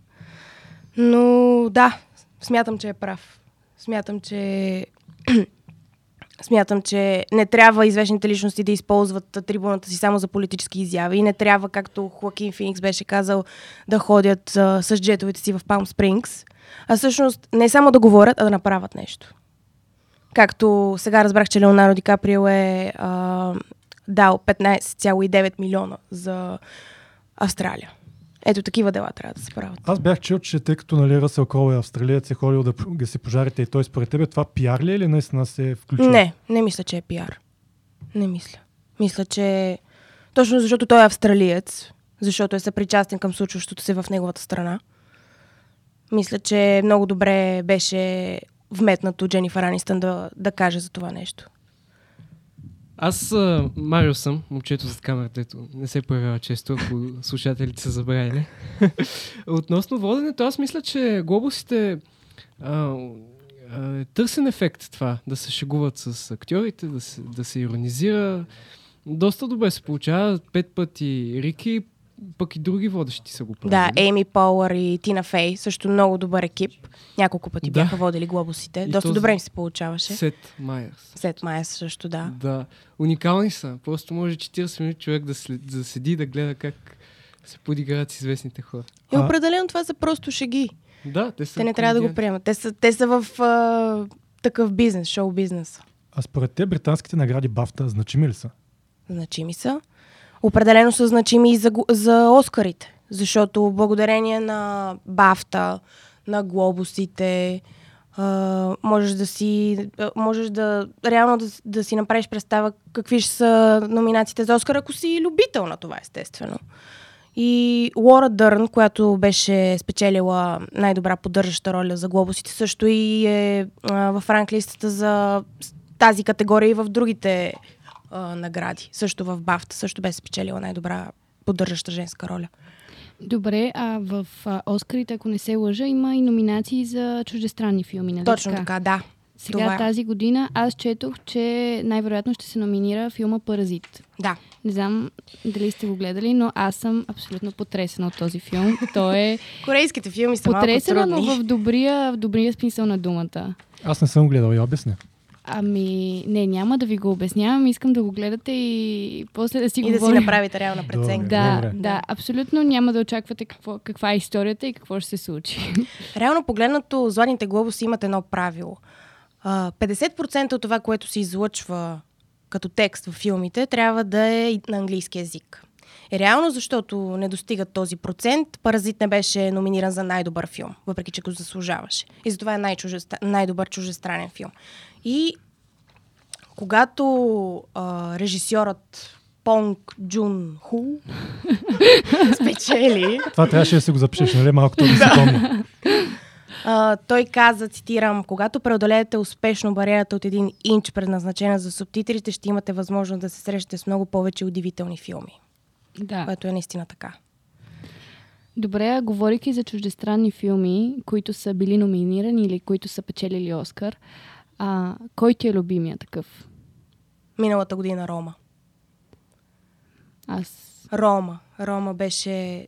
Но да, смятам, че е прав. Смятам, че смятам, че не трябва известните личности да използват трибуната си само за политически изяви и не трябва, както Хоакин Феникс беше казал, да ходят а, с джетовете си в Палм Спрингс, а всъщност не само да говорят, а да направят нещо. Както сега разбрах, че Леонардо Ди Каприо е а, дал 15,9 милиона за Австралия. Ето такива дела трябва да се правят. Аз бях чул, че тъй като нали, Ръсел Кроу е австралиец е ходил да гаси пожарите и той според тебе това пиар ли е или наистина се е включил? Не, не мисля, че е пиар. Не мисля. Мисля, че точно защото той е австралиец, защото е съпричастен към случващото се в неговата страна, мисля, че много добре беше вметнато Дженифър Анистън да, да каже за това нещо. Аз а, Марио съм, момчето зад камерата, ето не се появява често, ако слушателите са забравили. Относно воденето, аз мисля, че глобусите а, а, е търсен ефект това, да се шегуват с актьорите, да се, да се иронизира. Доста добре се получава. Пет пъти Рики пък и други водещи са го правили. Да, Ейми Полър и Тина Фей, също много добър екип. Няколко пъти Да. бяха водили глобусите. И Доста този добре им се получаваше. Сет Майерс. Сет Майерс също, да. Да. Уникални са. Просто може 40 минути човек да, след, да седи и да гледа как се подиграват с известните хора. И определено това са просто шеги. Да, те са Те не трябва да го приемат. Те са, те са в а, такъв бизнес, шоу бизнес. А според те британските награди Бафта значими ли са? Значими са. Определено са значими и за, за Оскарите. Защото благодарение на Бафта, на глобусите, можеш да си, можеш да реално да, да си направиш представа какви ще са номинациите за Оскар, ако си любител на това, естествено. И Лора Дърн, която беше спечелила най-добра поддържаща роля за глобусите, също и е а, в ранглистата за тази категория и в другите а, награди. Също в Бафта, също беше спечелила най-добра поддържаща женска роля. Добре, а в а, Оскарите, ако не се лъжа, има и номинации за чуждестранни филми, нали Точно така, да. Сега Това е. тази година аз четох, че най-вероятно ще се номинира филма Паразит. Да. Не знам дали сте го гледали, но аз съм абсолютно потресена от този филм. Той е Корейските филми са потресена, малко но трудни. в добрия, в добрия смисъл на думата. Аз не съм гледал, я обясня. Ами, не, няма да ви го обяснявам. Искам да го гледате и после да си И да си направите реална преценка. Да, Добре. да, абсолютно няма да очаквате какво, каква е историята и какво ще се случи. Реално погледнато, Златните глобуси имат едно правило. А, 50% от това, което се излъчва като текст в филмите, трябва да е и на английски язик. И реално, защото не достигат този процент, Паразит не беше номиниран за най-добър филм, въпреки че го заслужаваше. И затова е най-чужеста, най-добър чужестранен филм. И когато а, режисьорът Понг Джун Ху спечели, Това трябваше да си го запишеш, нали? Малко то да си помня. А, той каза, цитирам, когато преодолеете успешно бариерата от един инч, предназначена за субтитрите, ще имате възможност да се срещате с много повече удивителни филми. Да. Което е наистина така. Добре, а говорейки за чуждестранни филми, които са били номинирани или които са печелили Оскар, а, кой ти е любимия такъв? Миналата година Рома. Аз... Рома. Рома беше...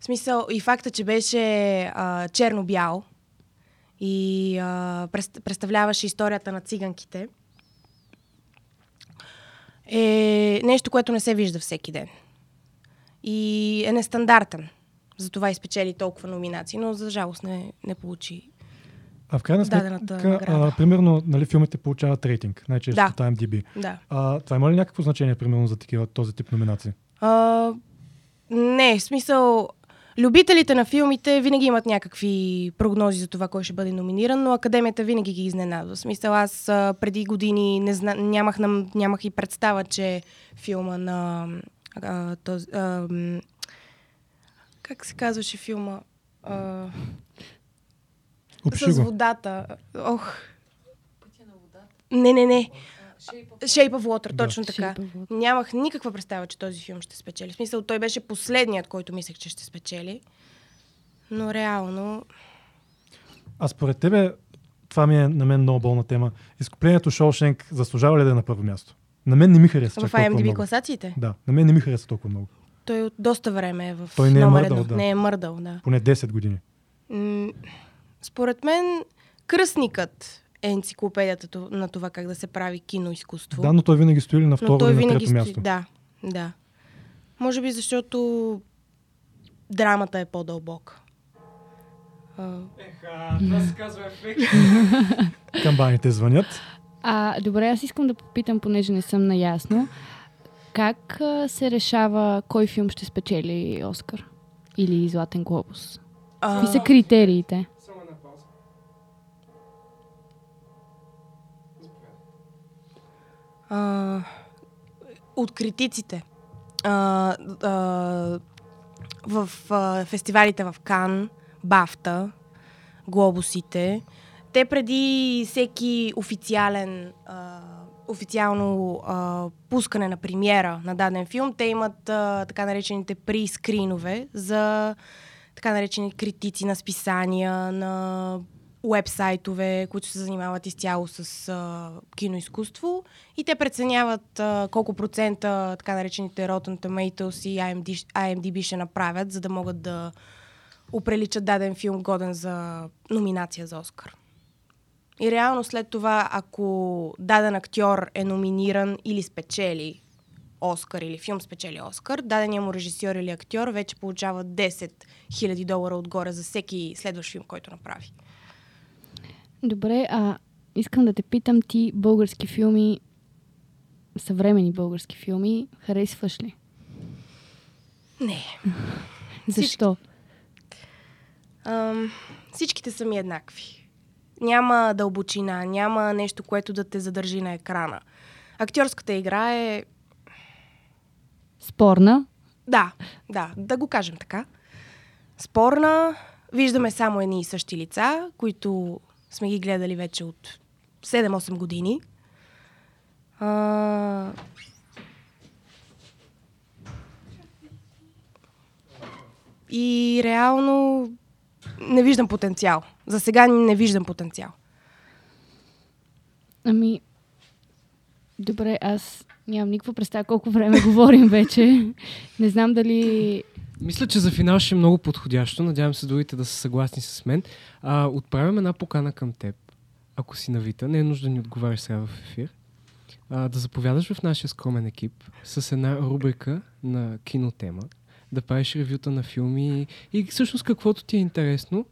В смисъл и факта, че беше а, черно-бял и а, представляваше историята на циганките, е нещо, което не се вижда всеки ден. И е нестандартен. Затова изпечели толкова номинации, но за жалост не, не получи А в крайна сметка, а, примерно, нали, филмите получават рейтинг, най-често Да. да. IMDb. Да. А, това има ли някакво значение, примерно, за такива, този тип номинации? А, не, в смисъл, любителите на филмите винаги имат някакви прогнози за това кой ще бъде номиниран, но академията винаги ги изненадва. В смисъл, аз а, преди години не зна, нямах, нямах и представа, че филма на а, този, а, как се казваше филма? А, Опиши с водата. Ох. Не, не, не. Shape of Water, Да. точно така. Water. Нямах никаква представа, че този филм ще спечели. В смисъл, той беше последният, който мислех, че ще спечели. Но реално... А според тебе, това ми е на мен много болна тема. Изкуплението Шоушенк заслужава ли да е на първо място? На мен не ми хареса В IMDb много. класациите? Да, на мен не ми хареса толкова много. Той от доста време е в Той не е номер мърдал, едно. да. Не е мърдал, да. Поне 10 години. М- според мен, кръстникът е енциклопедията на това как да се прави киноизкуство. Да, но той винаги стои на Но второ той или на винаги трето стои- място. Да, да. Може би защото драмата е по-дълбока. Еха, това се казва ефект. Камбаните звънят. А, добре, аз искам да попитам, понеже не съм наясно. Как а, се решава кой филм ще спечели Оскар? Или Златен глобус? А. Какви са критериите? а, от критиците. А, а, в а, фестивалите в Кан, Бафта, Глобусите, те преди всеки официален а, официално а, пускане на премиера на даден филм, те имат а, така наречените при-скринове за така наречени критици на списания, на уебсайтове, които се занимават изцяло с а, киноизкуство и те преценяват а, колко процента така наречените Rotten Tomatoes и IMD, IMDb ще направят, за да могат да оприличат даден филм годен за номинация за Оскар. И реално след това, ако даден актьор е номиниран или спечели Оскар или филм спечели Оскар, дадения му режисьор или актьор вече получава 10 000 долара отгоре за всеки следващ филм, който направи. Добре, а искам да те питам ти български филми, съвремени български филми, харесваш ли? Не. Защо? Ам, всичките са ми еднакви. Няма дълбочина, няма нещо, което да те задържи на екрана. Актьорската игра е... Спорна? Да, да, да го кажем така. Спорна, виждаме само едни и същи лица, които сме ги гледали вече от 7-8 години. А... И реално не виждам потенциал. За сега не виждам потенциал. Ами, добре, аз нямам никаква представа колко време говорим вече. Не знам дали... Мисля, че за финал ще е много подходящо. Надявам се другите да са съгласни с мен. А, отправям една покана към теб, ако си навита. Не е нужда да ни отговаряш сега в ефир. А, да заповядаш в нашия скромен екип с една рубрика на кинотема, да правиш ревюта на филми и всъщност каквото ти е интересно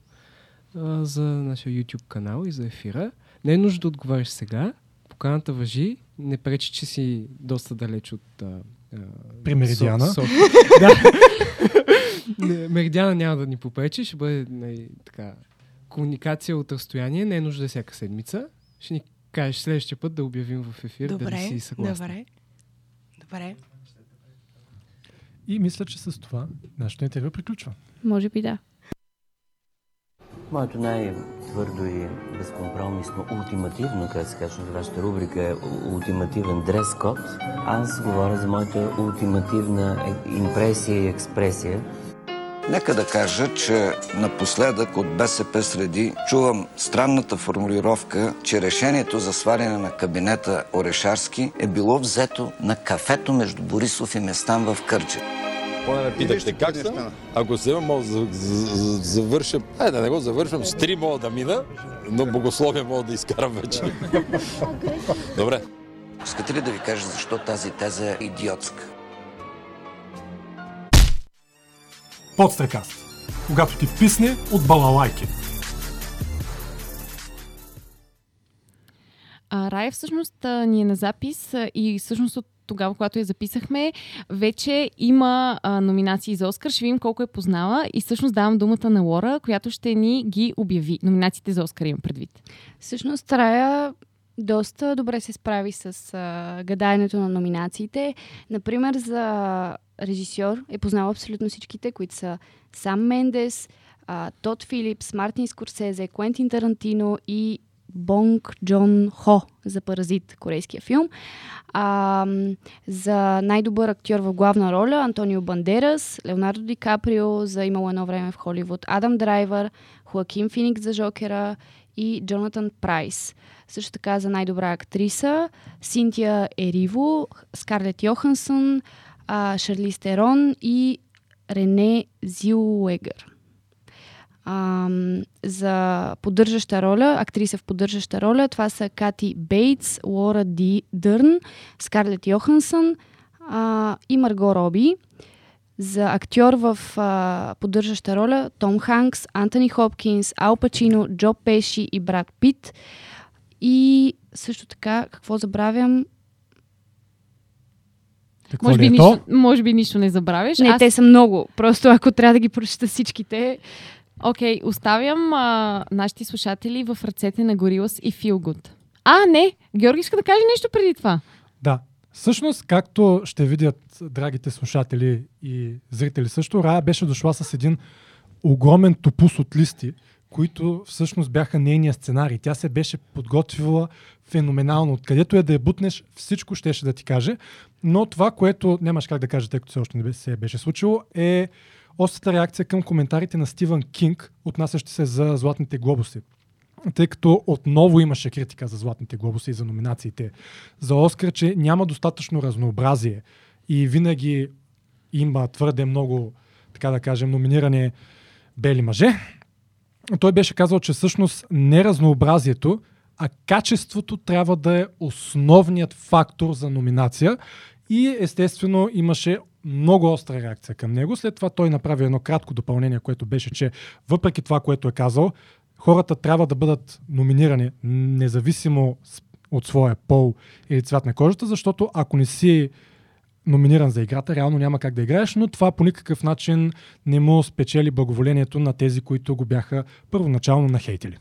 а, за нашия YouTube канал и за ефира. Не е нужда да отговаряш сега. Поканата въжи. Не пречи, че си доста далеч от... А, а, При Меридиана. Со, Со... да. Не, Меридиана няма да ни попречи. Ще бъде най- така, комуникация от разстояние. Не е нужда да всяка седмица. Ще ни кажеш следващия път да обявим в ефир дали Добре, си съгласна. добре. Добре. И мисля, че с това нашето интервю приключва. Може би да. Моето най-твърдо и безкомпромисно, ултимативно, как се казва за вашата рубрика, е ултимативен дрес код. Аз говоря за моята ултимативна импресия и експресия. Нека да кажа, че напоследък от БСП среди чувам странната формулировка, че решението за сваляне на кабинета Орешарски е било взето на кафето между Борисов и Местан в Кърджи. Поне ме питахте как съм. Ако се имам, мога да за- за- за- завърша. Е, да не го завършвам. С три мога да мина, но богословие мога да изкарам вече. Добре. Искате ли да ви кажа защо тази теза е идиотска? Подстрекаст. Когато ти писне от балалайки. А, Рая всъщност ни е на запис и всъщност от тогава, когато я записахме, вече има а, номинации за Оскар. Ще видим колко е познала и всъщност давам думата на Лора, която ще ни ги обяви. Номинациите за Оскар имам предвид. Всъщност Рая доста добре се справи с а, гадаенето на номинациите. Например, за режисьор е познала абсолютно всичките, които са Сам Мендес, а, Тод Филипс, Мартин Скорсезе, Куентин Тарантино и Бонг Джон Хо за Паразит, корейския филм. А, за най-добър актьор в главна роля Антонио Бандерас, Леонардо Ди Каприо за Имало едно време в Холивуд, Адам Драйвер, Хоакин Феникс за Жокера и Джонатан Прайс. Също така за най-добра актриса Синтия Ериво, Скарлет Йохансън, Шарли Стерон и Рене Зилуегър. За поддържаща роля, актриса в поддържаща роля, това са Кати Бейтс, Лора Ди Дърн, Скарлет Йохансън и Марго Роби. За актьор в а, поддържаща роля Том Ханкс, Антони Хопкинс, Ал Пачино, Джо Пеши и Брат Пит. И също така, какво забравям? Какво може, би е нищо, то? може би нищо не забравяш. Не, те са много. Просто ако трябва да ги прочета всичките, Окей, оставям а, нашите слушатели в ръцете на Горилас и Feel Good. А, не! Георги иска да каже нещо преди това. Да. Всъщност, както ще видят драгите слушатели и зрители също, Рая беше дошла с един огромен топус от листи, които всъщност бяха нейния сценарий. Тя се беше подготвила феноменално. Откъдето е да я бутнеш, всичко щеше да ти каже. Но това, което нямаш как да кажа, тъй като все още не се беше случило, е острата реакция към коментарите на Стивън Кинг, отнасящи се за Златните глобуси. Тъй като отново имаше критика за Златните глобуси и за номинациите за Оскар, че няма достатъчно разнообразие и винаги има твърде много, така да кажем, номинирани бели мъже. Той беше казал, че всъщност не разнообразието, а качеството трябва да е основният фактор за номинация. И естествено имаше много остра реакция към него. След това той направи едно кратко допълнение, което беше, че въпреки това, което е казал, хората трябва да бъдат номинирани независимо от своя пол или цвят на кожата, защото ако не си номиниран за играта, реално няма как да играеш, но това по никакъв начин не му спечели благоволението на тези, които го бяха първоначално нахейтили.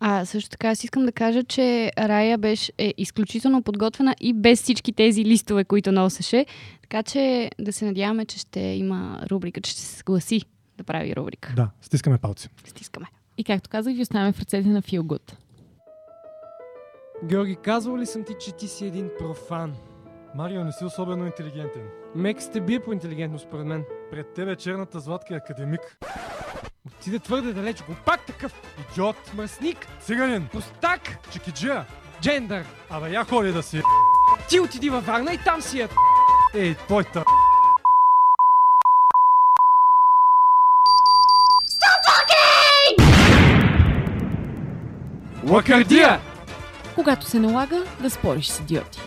А също така аз искам да кажа, че Рая беше е изключително подготвена и без всички тези листове, които носеше. Така че да се надяваме, че ще има рубрика, че ще се съгласи да прави рубрика. Да, стискаме палци. Стискаме. И както казах, ви оставяме в ръцете на Feel Good. Георги, казвал ли съм ти, че ти си един профан? Марио, не си особено интелигентен. Мек сте бие по интелигентност, според мен. Пред тебе черната златка е академик. Отиде твърде далеч, го пак такъв. Идиот! Мръсник! Циганин! Пустак! Чикиджия! Джендър! Абе, я ходи да си... Ти отиди във Варна и там си я... Ей, твоята... Лакардия! Когато се налага, да спориш с идиоти.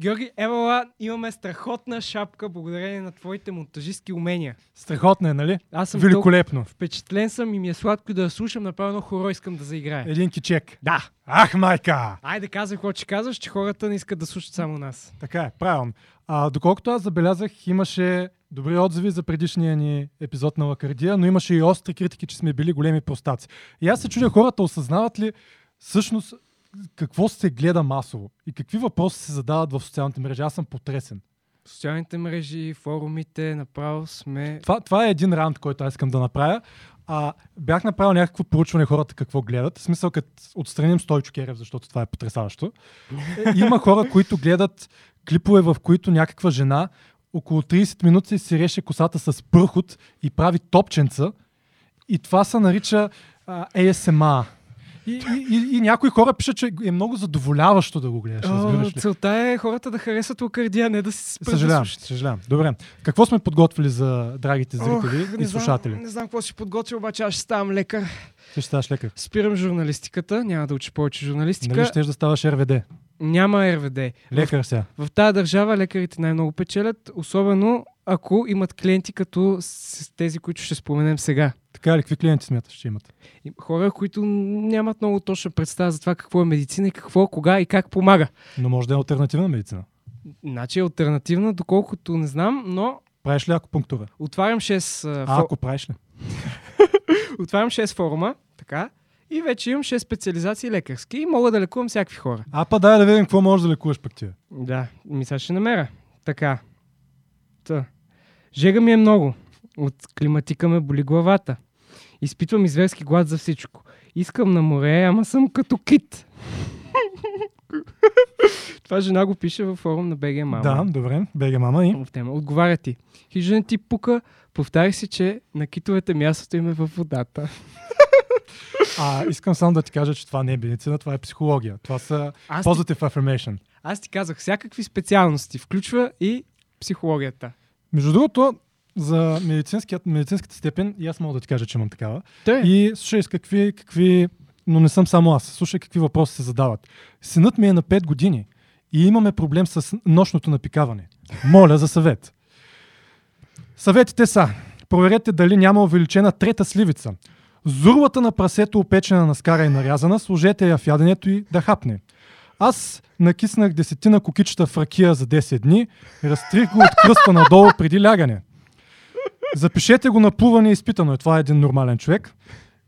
Георги, евала, имаме страхотна шапка благодарение на твоите монтажистки умения. Страхотно е, нали? Аз съм Великолепно. толкова Впечатлен съм и ми е сладко да я слушам, направо едно хоро искам да заиграе. Един кичек. Да. Ах, майка! Айде, казвай какво ще казваш, че хората не искат да слушат само нас. Така е, правилно. А, доколкото аз забелязах, имаше добри отзиви за предишния ни епизод на Лакардия, но имаше и остри критики, че сме били големи простаци. И аз се чудя хората осъзнават ли всъщност какво се гледа масово и какви въпроси се задават в социалните мрежи. Аз съм потресен. Социалните мрежи, форумите, направо сме... Това, това е един рант, който аз искам да направя. А, бях направил някакво проучване хората какво гледат. В смисъл, като отстраним Стойчо Керев, защото това е потрясаващо. Е, Има хора, които гледат клипове, в които някаква жена около 30 минути си реше косата с пръхот и прави топченца. И това се нарича а, ASMR. И, и, и, и някои хора пишат, че е много задоволяващо да го гледаш. разбираш ли? целта е хората да харесват лакардия, не да си спрат да Съжалявам, слушат. съжалявам. Добре. Какво сме подготвили за драгите зрители Ох, и не знам- слушатели? Не знам какво си подготвил, обаче аз ще ставам лекар. Ти ще ставаш лекар. Спирам журналистиката, няма да уча повече журналистика. Нали ще да ставаш РВД? Няма РВД. Лекар сега. В, в тази държава лекарите най-много печелят, особено ако имат клиенти като с тези, които ще споменем сега. Така ли? Какви клиенти смяташ, че имат? Хора, които нямат много точна представа за това какво е медицина и какво, кога и как помага. Но може да е альтернативна медицина. Значи е альтернативна, доколкото не знам, но Правиш ли акупунктура? отварям 6, а, А, фо... ако правиш ли? отварям 6 форума, така, и вече имам 6 специализации лекарски и мога да лекувам всякакви хора. А, па дай да видим какво можеш да лекуваш пък ти. Да, ми сега ще намеря. Така. Та. Жега ми е много. От климатика ме боли главата. Изпитвам изверски глад за всичко. Искам на море, ама съм като кит. Това жена го пише във форум на БГ Мама. Да, добре. Бега мама и. В тема. Отговаря ти. Хижден ти пука, повтаря си, че на китовете мястото им е във водата. А, искам само да ти кажа, че това не е медицина, това е психология. Това са Аз ти- positive affirmation. Аз ти казах всякакви специалности, включва и психологията. Между другото, за медицинската степен, и аз мога да ти кажа, че имам такава. Те. И слушай с какви, какви, но не съм само аз, слушай какви въпроси се задават. Синът ми е на 5 години и имаме проблем с нощното напикаване. Моля за съвет. Съветите са, проверете дали няма увеличена трета сливица. Зурлата на прасето опечена на скара и нарязана, сложете я в яденето и да хапне. Аз накиснах десетина кукичета в ракия за 10 дни, разтрих го от кръста надолу преди лягане. Запишете го на плуване изпитано е. Това е един нормален човек.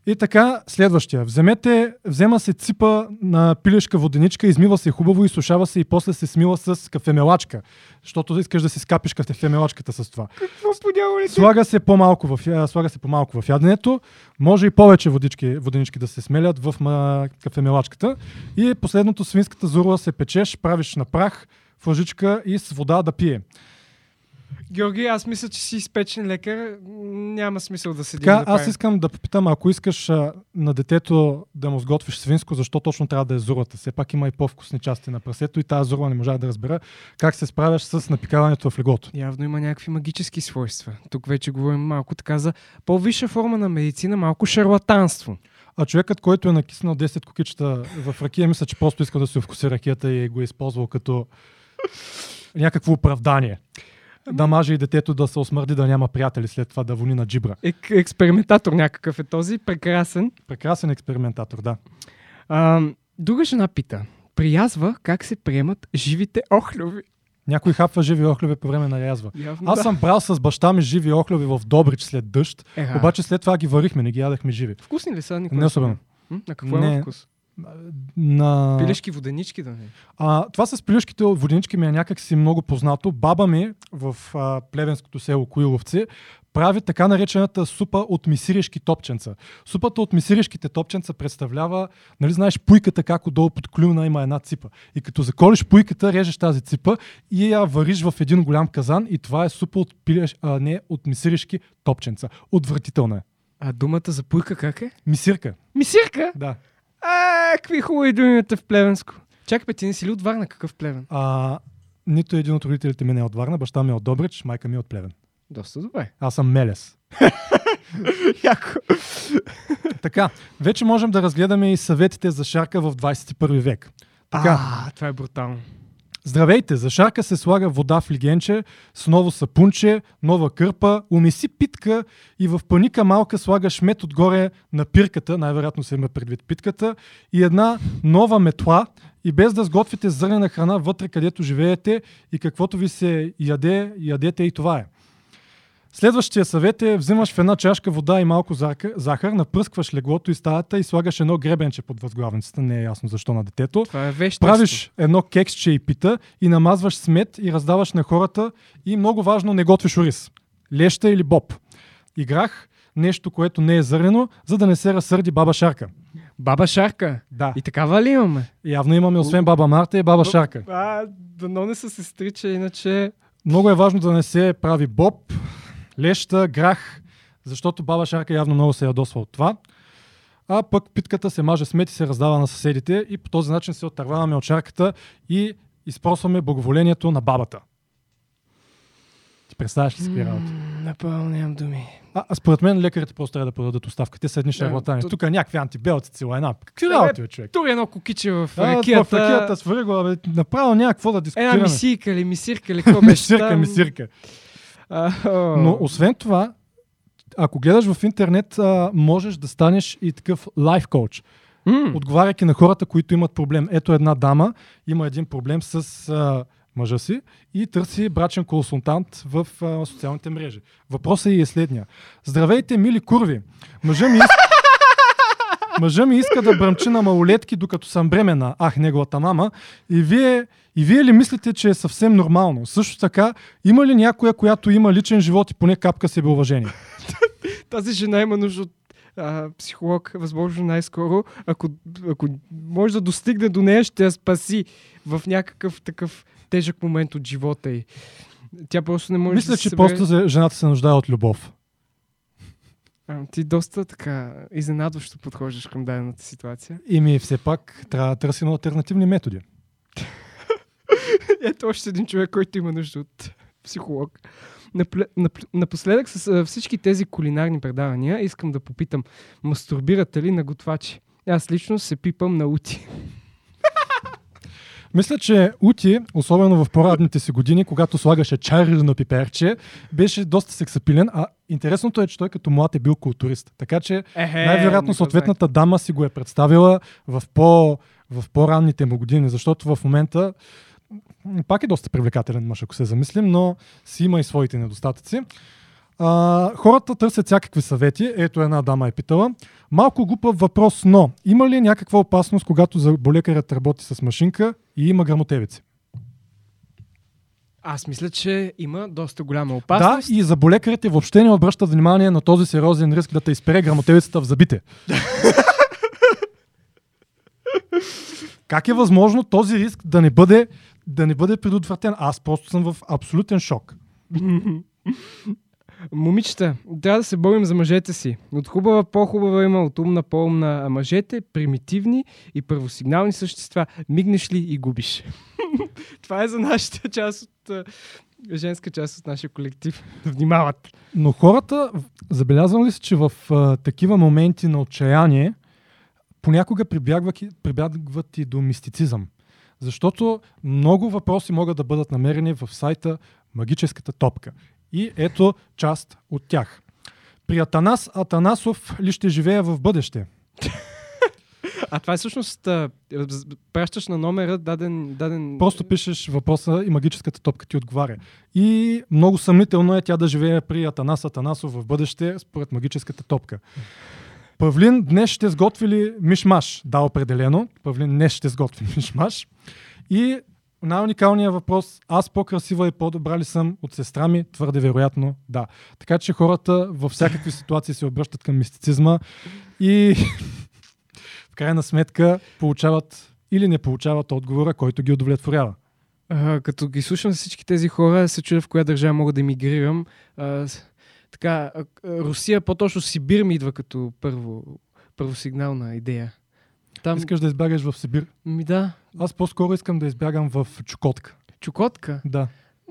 И така, следващия. Вземете, взема се ципа на пилешка воденичка, измива се хубаво, изсушава се и после се смила с кафемелачка. Защото искаш да си скапиш кафемелачката с това. Какво? Слага се по-малко в, слага се по-малко в яденето. Може и повече водички, воденички да се смелят в ма, кафемелачката. И последното свинската зурла се печеш, правиш на прах в лъжичка и с вода да пие. Георги, аз мисля, че си изпечен лекар. Няма смисъл да седим Така, да аз искам да попитам, ако искаш а, на детето да му сготвиш свинско, защо точно трябва да е зурлата? Все пак има и по-вкусни части на прасето и тази зурла не можа да разбера как се справяш с напикаването в леглото. Явно има някакви магически свойства. Тук вече говорим малко така за по-висша форма на медицина, малко шарлатанство. А човекът, който е накиснал 10 кукичета в ракия, мисля, че просто иска да си вкуси ракията и го е използвал като някакво оправдание. Да маже и детето да се осмърди, да няма приятели след това да вони на джибра. Ек- експериментатор някакъв е този, прекрасен. Прекрасен експериментатор, да. А, друга жена пита. Приязва как се приемат живите охлюви. Някой хапва живи охлюви по време на язва. Явно Аз да. съм брал с баща ми живи охлюви в Добрич след дъжд, Еха. обаче след това ги варихме, не ги ядахме живи. Вкусни ли са? Никога Не не особено. М? На какво Не. е вкус? На... Пилешки воденички да не. А, това с пилешките воденички ми е някак си много познато. Баба ми в а, плевенското село Коиловци прави така наречената супа от мисирешки топченца. Супата от мисирешките топченца представлява, нали знаеш, пуйката как отдолу под клюна има една ципа. И като заколиш пуйката, режеш тази ципа и я вариш в един голям казан и това е супа от, пилеш, а, не, от мисирешки топченца. Отвратителна е. А думата за пуйка как е? Мисирка. Мисирка? Да. А, какви хубави думи имате в Плевенско. Чакай, бе, ти не си ли от Варна? Какъв Плевен? А, нито един от родителите ми не е от Варна, баща ми е от Добрич, майка ми е от Плевен. Доста добре. Аз съм Мелес. Яко. така, вече можем да разгледаме и съветите за шарка в 21 век. Така, А, това е брутално. Здравейте, за шарка се слага вода в лигенче, с ново сапунче, нова кърпа, умеси питка и в паника малка слагаш мет отгоре на пирката, най-вероятно се има предвид питката, и една нова метла, и без да сготвите зърнена храна вътре, където живеете и каквото ви се яде, ядете и това е. Следващия съвет е взимаш в една чашка вода и малко захар, напръскваш леглото и стаята и слагаш едно гребенче под възглавницата, не е ясно защо на детето. Това е вещ. Правиш едно кексче и пита и намазваш с мед и раздаваш на хората и много важно не готвиш ориз. Леща или боб. И грах, нещо, което не е зърнено, за да не се разсърди баба Шарка. Баба Шарка? Да. И такава ли имаме? Явно имаме освен баба Марта и баба Шарка. А, дано не са сестрича, иначе... Много е важно да не се прави боб, леща, грах, защото баба Шарка явно много се ядосва от това. А пък питката се маже с мед и се раздава на съседите и по този начин се отърваваме от шарката и изпросваме благоволението на бабата. Ти представяш ли си какви работи? Направо нямам думи. А, а според мен лекарите просто трябва да продадат оставка. Те са едни Да, шарлатани. то- Тук някакви антибиотици, лайна. Какви Абе, работи, бе, човек? Тури едно кукиче в А, ракията. В ракията свари го, бе, направо някакво да дискутираме. Една мисийка или мисирка или какво беше мисирка, мисирка. Но освен това, ако гледаш в интернет, а, можеш да станеш и такъв лайф коуч. М. Отговаряйки на хората, които имат проблем. Ето една дама има един проблем с а, мъжа си и търси брачен консултант в а, социалните мрежи. Въпросът й е следния. Здравейте, мили курви! Мъжа ми, иска... Мъжа ми иска да бръмчи на малолетки, докато съм бремена. Ах, неговата мама. И вие, и вие ли мислите, че е съвсем нормално? Също така, има ли някоя, която има личен живот и поне капка себеуважение? Тази жена има нужда от а, психолог, възможно най-скоро. Ако, ако може да достигне до нея, ще я спаси в някакъв такъв тежък момент от живота й. Тя просто не може Мисля, да че се събере. просто жената се нуждае от любов. А, ти доста така изненадващо подхождаш към дадената ситуация. И ми все пак трябва да търсим альтернативни методи. Ето още един човек, който има нужда от психолог. Напоследък с всички тези кулинарни предавания искам да попитам, мастурбирате ли на готвачи? Аз лично се пипам на ути. Мисля, че Ути, особено в по-радните си години, когато слагаше на пиперче, беше доста сексапилен, а интересното е, че той като млад е бил културист. Така че Ехе, най-вероятно съответната дама си го е представила в, по, в по-ранните му години, защото в момента пак е доста привлекателен мъж, ако се замислим, но си има и своите недостатъци. А, хората търсят всякакви съвети. Ето една дама е питала. Малко глупав въпрос, но има ли някаква опасност, когато заболекарят работи с машинка и има грамотевици? Аз мисля, че има доста голяма Да, опасност. и заболекарите въобще не обръщат внимание на този сериозен риск да те изпере грамотевицата в зъбите. как е възможно този риск да не бъде, да не бъде предотвратен? Аз просто съм в абсолютен шок. Момичета, трябва да се борим за мъжете си. От хубава по-хубава има, от умна по-умна. А мъжете, примитивни и първосигнални същества, мигнеш ли и губиш. Това е за нашата част от женска част от нашия колектив. Внимават. Но хората, забелязвам ли си, че в а, такива моменти на отчаяние понякога прибягват, прибягват и до мистицизъм. Защото много въпроси могат да бъдат намерени в сайта Магическата топка. И ето част от тях. При Атанас Атанасов ли ще живея в бъдеще? А това е всъщност а, пращаш на номера даден... даден... Просто пишеш въпроса и магическата топка ти отговаря. И много съмнително е тя да живее при Атанас Атанасов в бъдеще, според магическата топка. Павлин днес ще сготвили мишмаш. Да, определено. Павлин днес ще сготви мишмаш. И най-уникалният въпрос, аз по-красива и по-добра ли съм от сестра ми? Твърде вероятно, да. Така че хората във всякакви ситуации се обръщат към мистицизма и в крайна сметка получават или не получават отговора, който ги удовлетворява. А, като ги слушам всички тези хора, се чудя в коя държава мога да емигрирам. А, така, Русия, по-точно Сибир ми идва като първо, първосигнална идея. Там... Искаш да избягаш в Сибир? Ми да. Аз по-скоро искам да избягам в Чукотка. Чукотка? Да.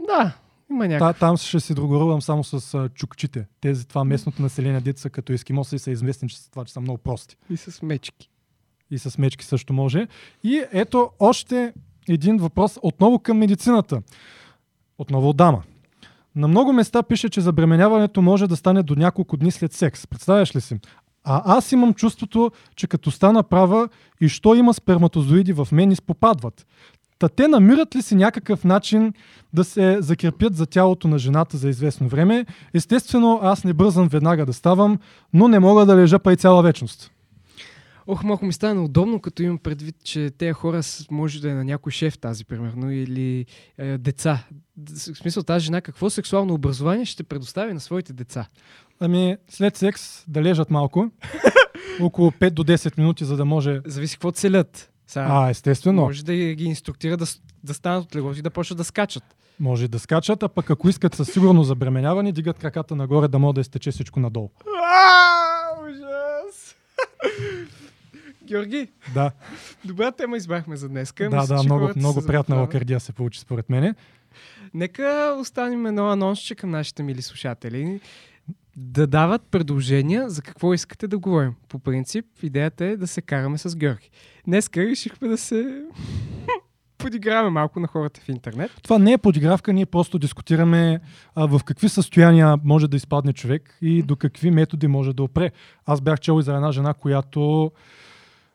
Да, има някакъв. Та, там ще се другорувам само с а, чукчите. Тези, това местното население, деца като ескимоси и са известни, са това, че са много прости. И с мечки. И с мечки също може. И ето още един въпрос отново към медицината. Отново от дама. На много места пише, че забременяването може да стане до няколко дни след секс. Представяш ли си? А аз имам чувството, че като стана права и що има сперматозоиди в мен изпопадват. Та те намират ли си някакъв начин да се закрепят за тялото на жената за известно време? Естествено, аз не бързам веднага да ставам, но не мога да лежа па и цяла вечност. Ох, малко ми стана удобно, като имам предвид, че тези хора може да е на някой шеф тази, примерно, или е, деца. В смисъл, тази жена какво сексуално образование ще предостави на своите деца? Ами, след секс да лежат малко, около 5 до 10 минути, за да може... Зависи какво целят. Сега, А, естествено. Може да ги инструктира да, да станат от леглото и да почнат да скачат. Може да скачат, а пък ако искат със сигурно забременяване, дигат краката нагоре да може да изтече всичко надолу. А, ужас! Георги, Да, добра тема избрахме за днес. да, да, много, много приятна лакардия се получи според мене. Нека останем едно анонсче към нашите мили слушатели. Да дават предложения за какво искате да говорим. По принцип, идеята е да се караме с Георги. Днеска решихме да се подиграваме малко на хората в интернет. Това не е подигравка, ние просто дискутираме а, в какви състояния може да изпадне човек и до какви методи може да опре. Аз бях чел и за една жена, която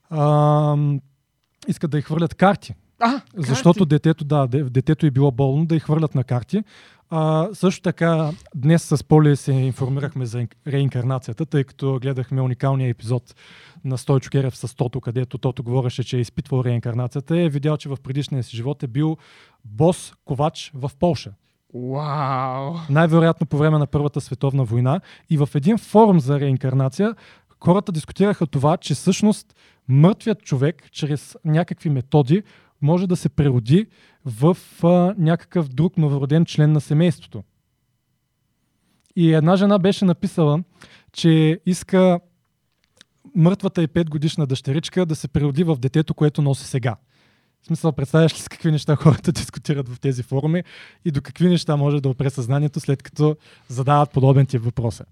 а, иска да й хвърлят карти. А, Защото детето, да, де- детето е било болно, да й хвърлят на карти. А, също така, днес с Поли се информирахме за ин- реинкарнацията, тъй като гледахме уникалния епизод на Стойчо Керев с Тото, където Тото говореше, че е изпитвал реинкарнацията. Е видял, че в предишния си живот е бил бос ковач в Полша. Вау! Най-вероятно по време на Първата световна война. И в един форум за реинкарнация хората дискутираха това, че всъщност мъртвият човек чрез някакви методи може да се прероди в а, някакъв друг новороден член на семейството. И една жена беше написала, че иска мъртвата и 5 годишна дъщеричка да се прероди в детето, което носи сега. В смисъл, представяш ли с какви неща хората дискутират в тези форуми и до какви неща може да опре съзнанието, след като задават подобен тип въпроса.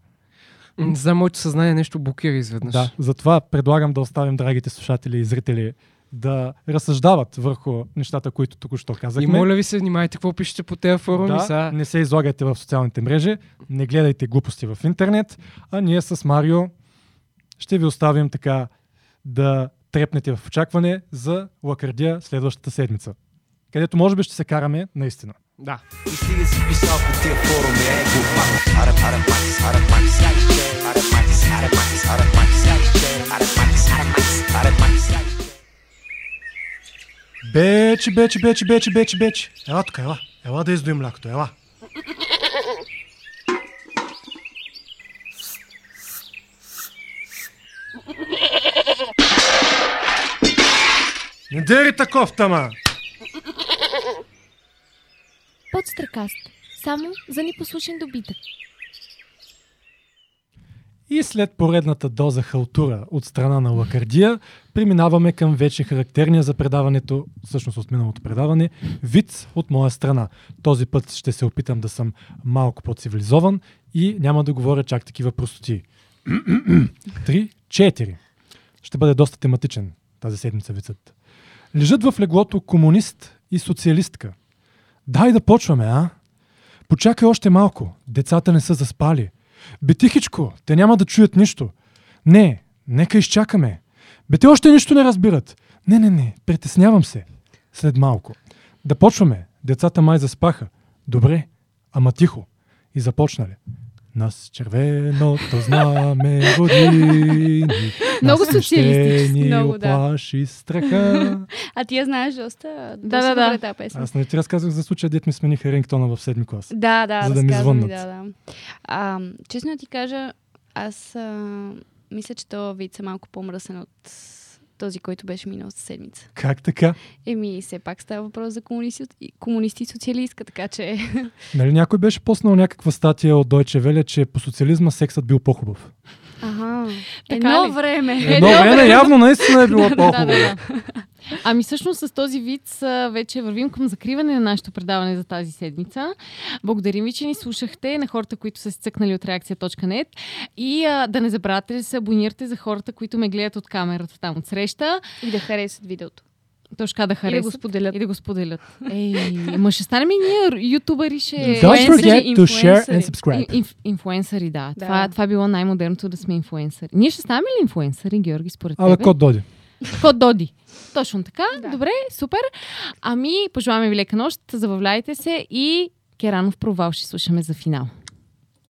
За моето съзнание нещо блокира изведнъж. Да, затова предлагам да оставим драгите слушатели и зрители да разсъждават върху нещата, които току-що казахме. И моля ви се, внимайте какво пишете по тези форуми. да, Сега. не се излагайте в социалните мрежи, не гледайте глупости в интернет, а ние с Марио ще ви оставим така да трепнете в очакване за Лакардия следващата седмица. Където може би ще се караме наистина. Да. И стига си писал по тия форуми, е глупак. Аре, аре, макс, аре, макс, слайче. Аре, макс, аре, макс, аре, Бечи, бечи, бечи, бечи, бечи, бечи. Ела тук, ела. Ела да издоим млякото, ела. Не дери таков, тама! Подстрекаст само за непослушен добитък. И след поредната доза халтура от страна на Лакардия, преминаваме към вече характерния за предаването, всъщност от миналото предаване, вид от моя страна. Този път ще се опитам да съм малко по-цивилизован и няма да говоря чак такива простоти. Три, четири. Ще бъде доста тематичен тази седмица вицът. Лежат в леглото комунист и социалистка. Дай да почваме, а? Почакай още малко. Децата не са заспали. Бе тихичко, те няма да чуят нищо. Не, нека изчакаме. Бе те още нищо не разбират. Не, не, не, притеснявам се. След малко. Да почваме. Децата май заспаха. Добре, ама тихо. И започнали. Нас червеното знаме години. Много социалистически, много, да. оплаши страха. А ти я знаеш доста, да, да. добре тази песен. Аз не ти разказах за случая, дет ми смениха рингтона в седми клас. Да, да, За да ми звъннат. Да, да. А, честно да ти кажа, аз а, мисля, че този вид е малко по-мръсен от този, който беше миналата седмица. Как така? Еми, все пак става въпрос за комунисти, комунисти и социалистка, така че... Нали някой беше поснал някаква статия от Deutsche Welle, че по социализма сексът бил по-хубав. Ага. Едно ли? време. Едно време явно наистина е било Да, по-хубаво. да, да. Ами всъщност с този вид вече вървим към закриване на нашето предаване за тази седмица. Благодарим ви, че ни слушахте на хората, които са се цъкнали от реакция.net и а, да не забравяте да се абонирате за хората, които ме гледат от камерата там от среща. И да харесат видеото. Точно така да И да харесат. го споделят. И да го споделят. Ей, ма ще станем и ние ютубъри, ще... Don't forget to share and subscribe. Ин- инф- инфуенсъри, да. Да. Това, това било най-модерното да сме инфуенсъри. Ние ще станем ли инфуенсъри, Георги, според Абе, тебе? код доди. Код Доди. Точно така. Да. Добре, супер. Ами, пожелаваме ви лека нощ, забавляйте се и Керанов провал ще слушаме за финал.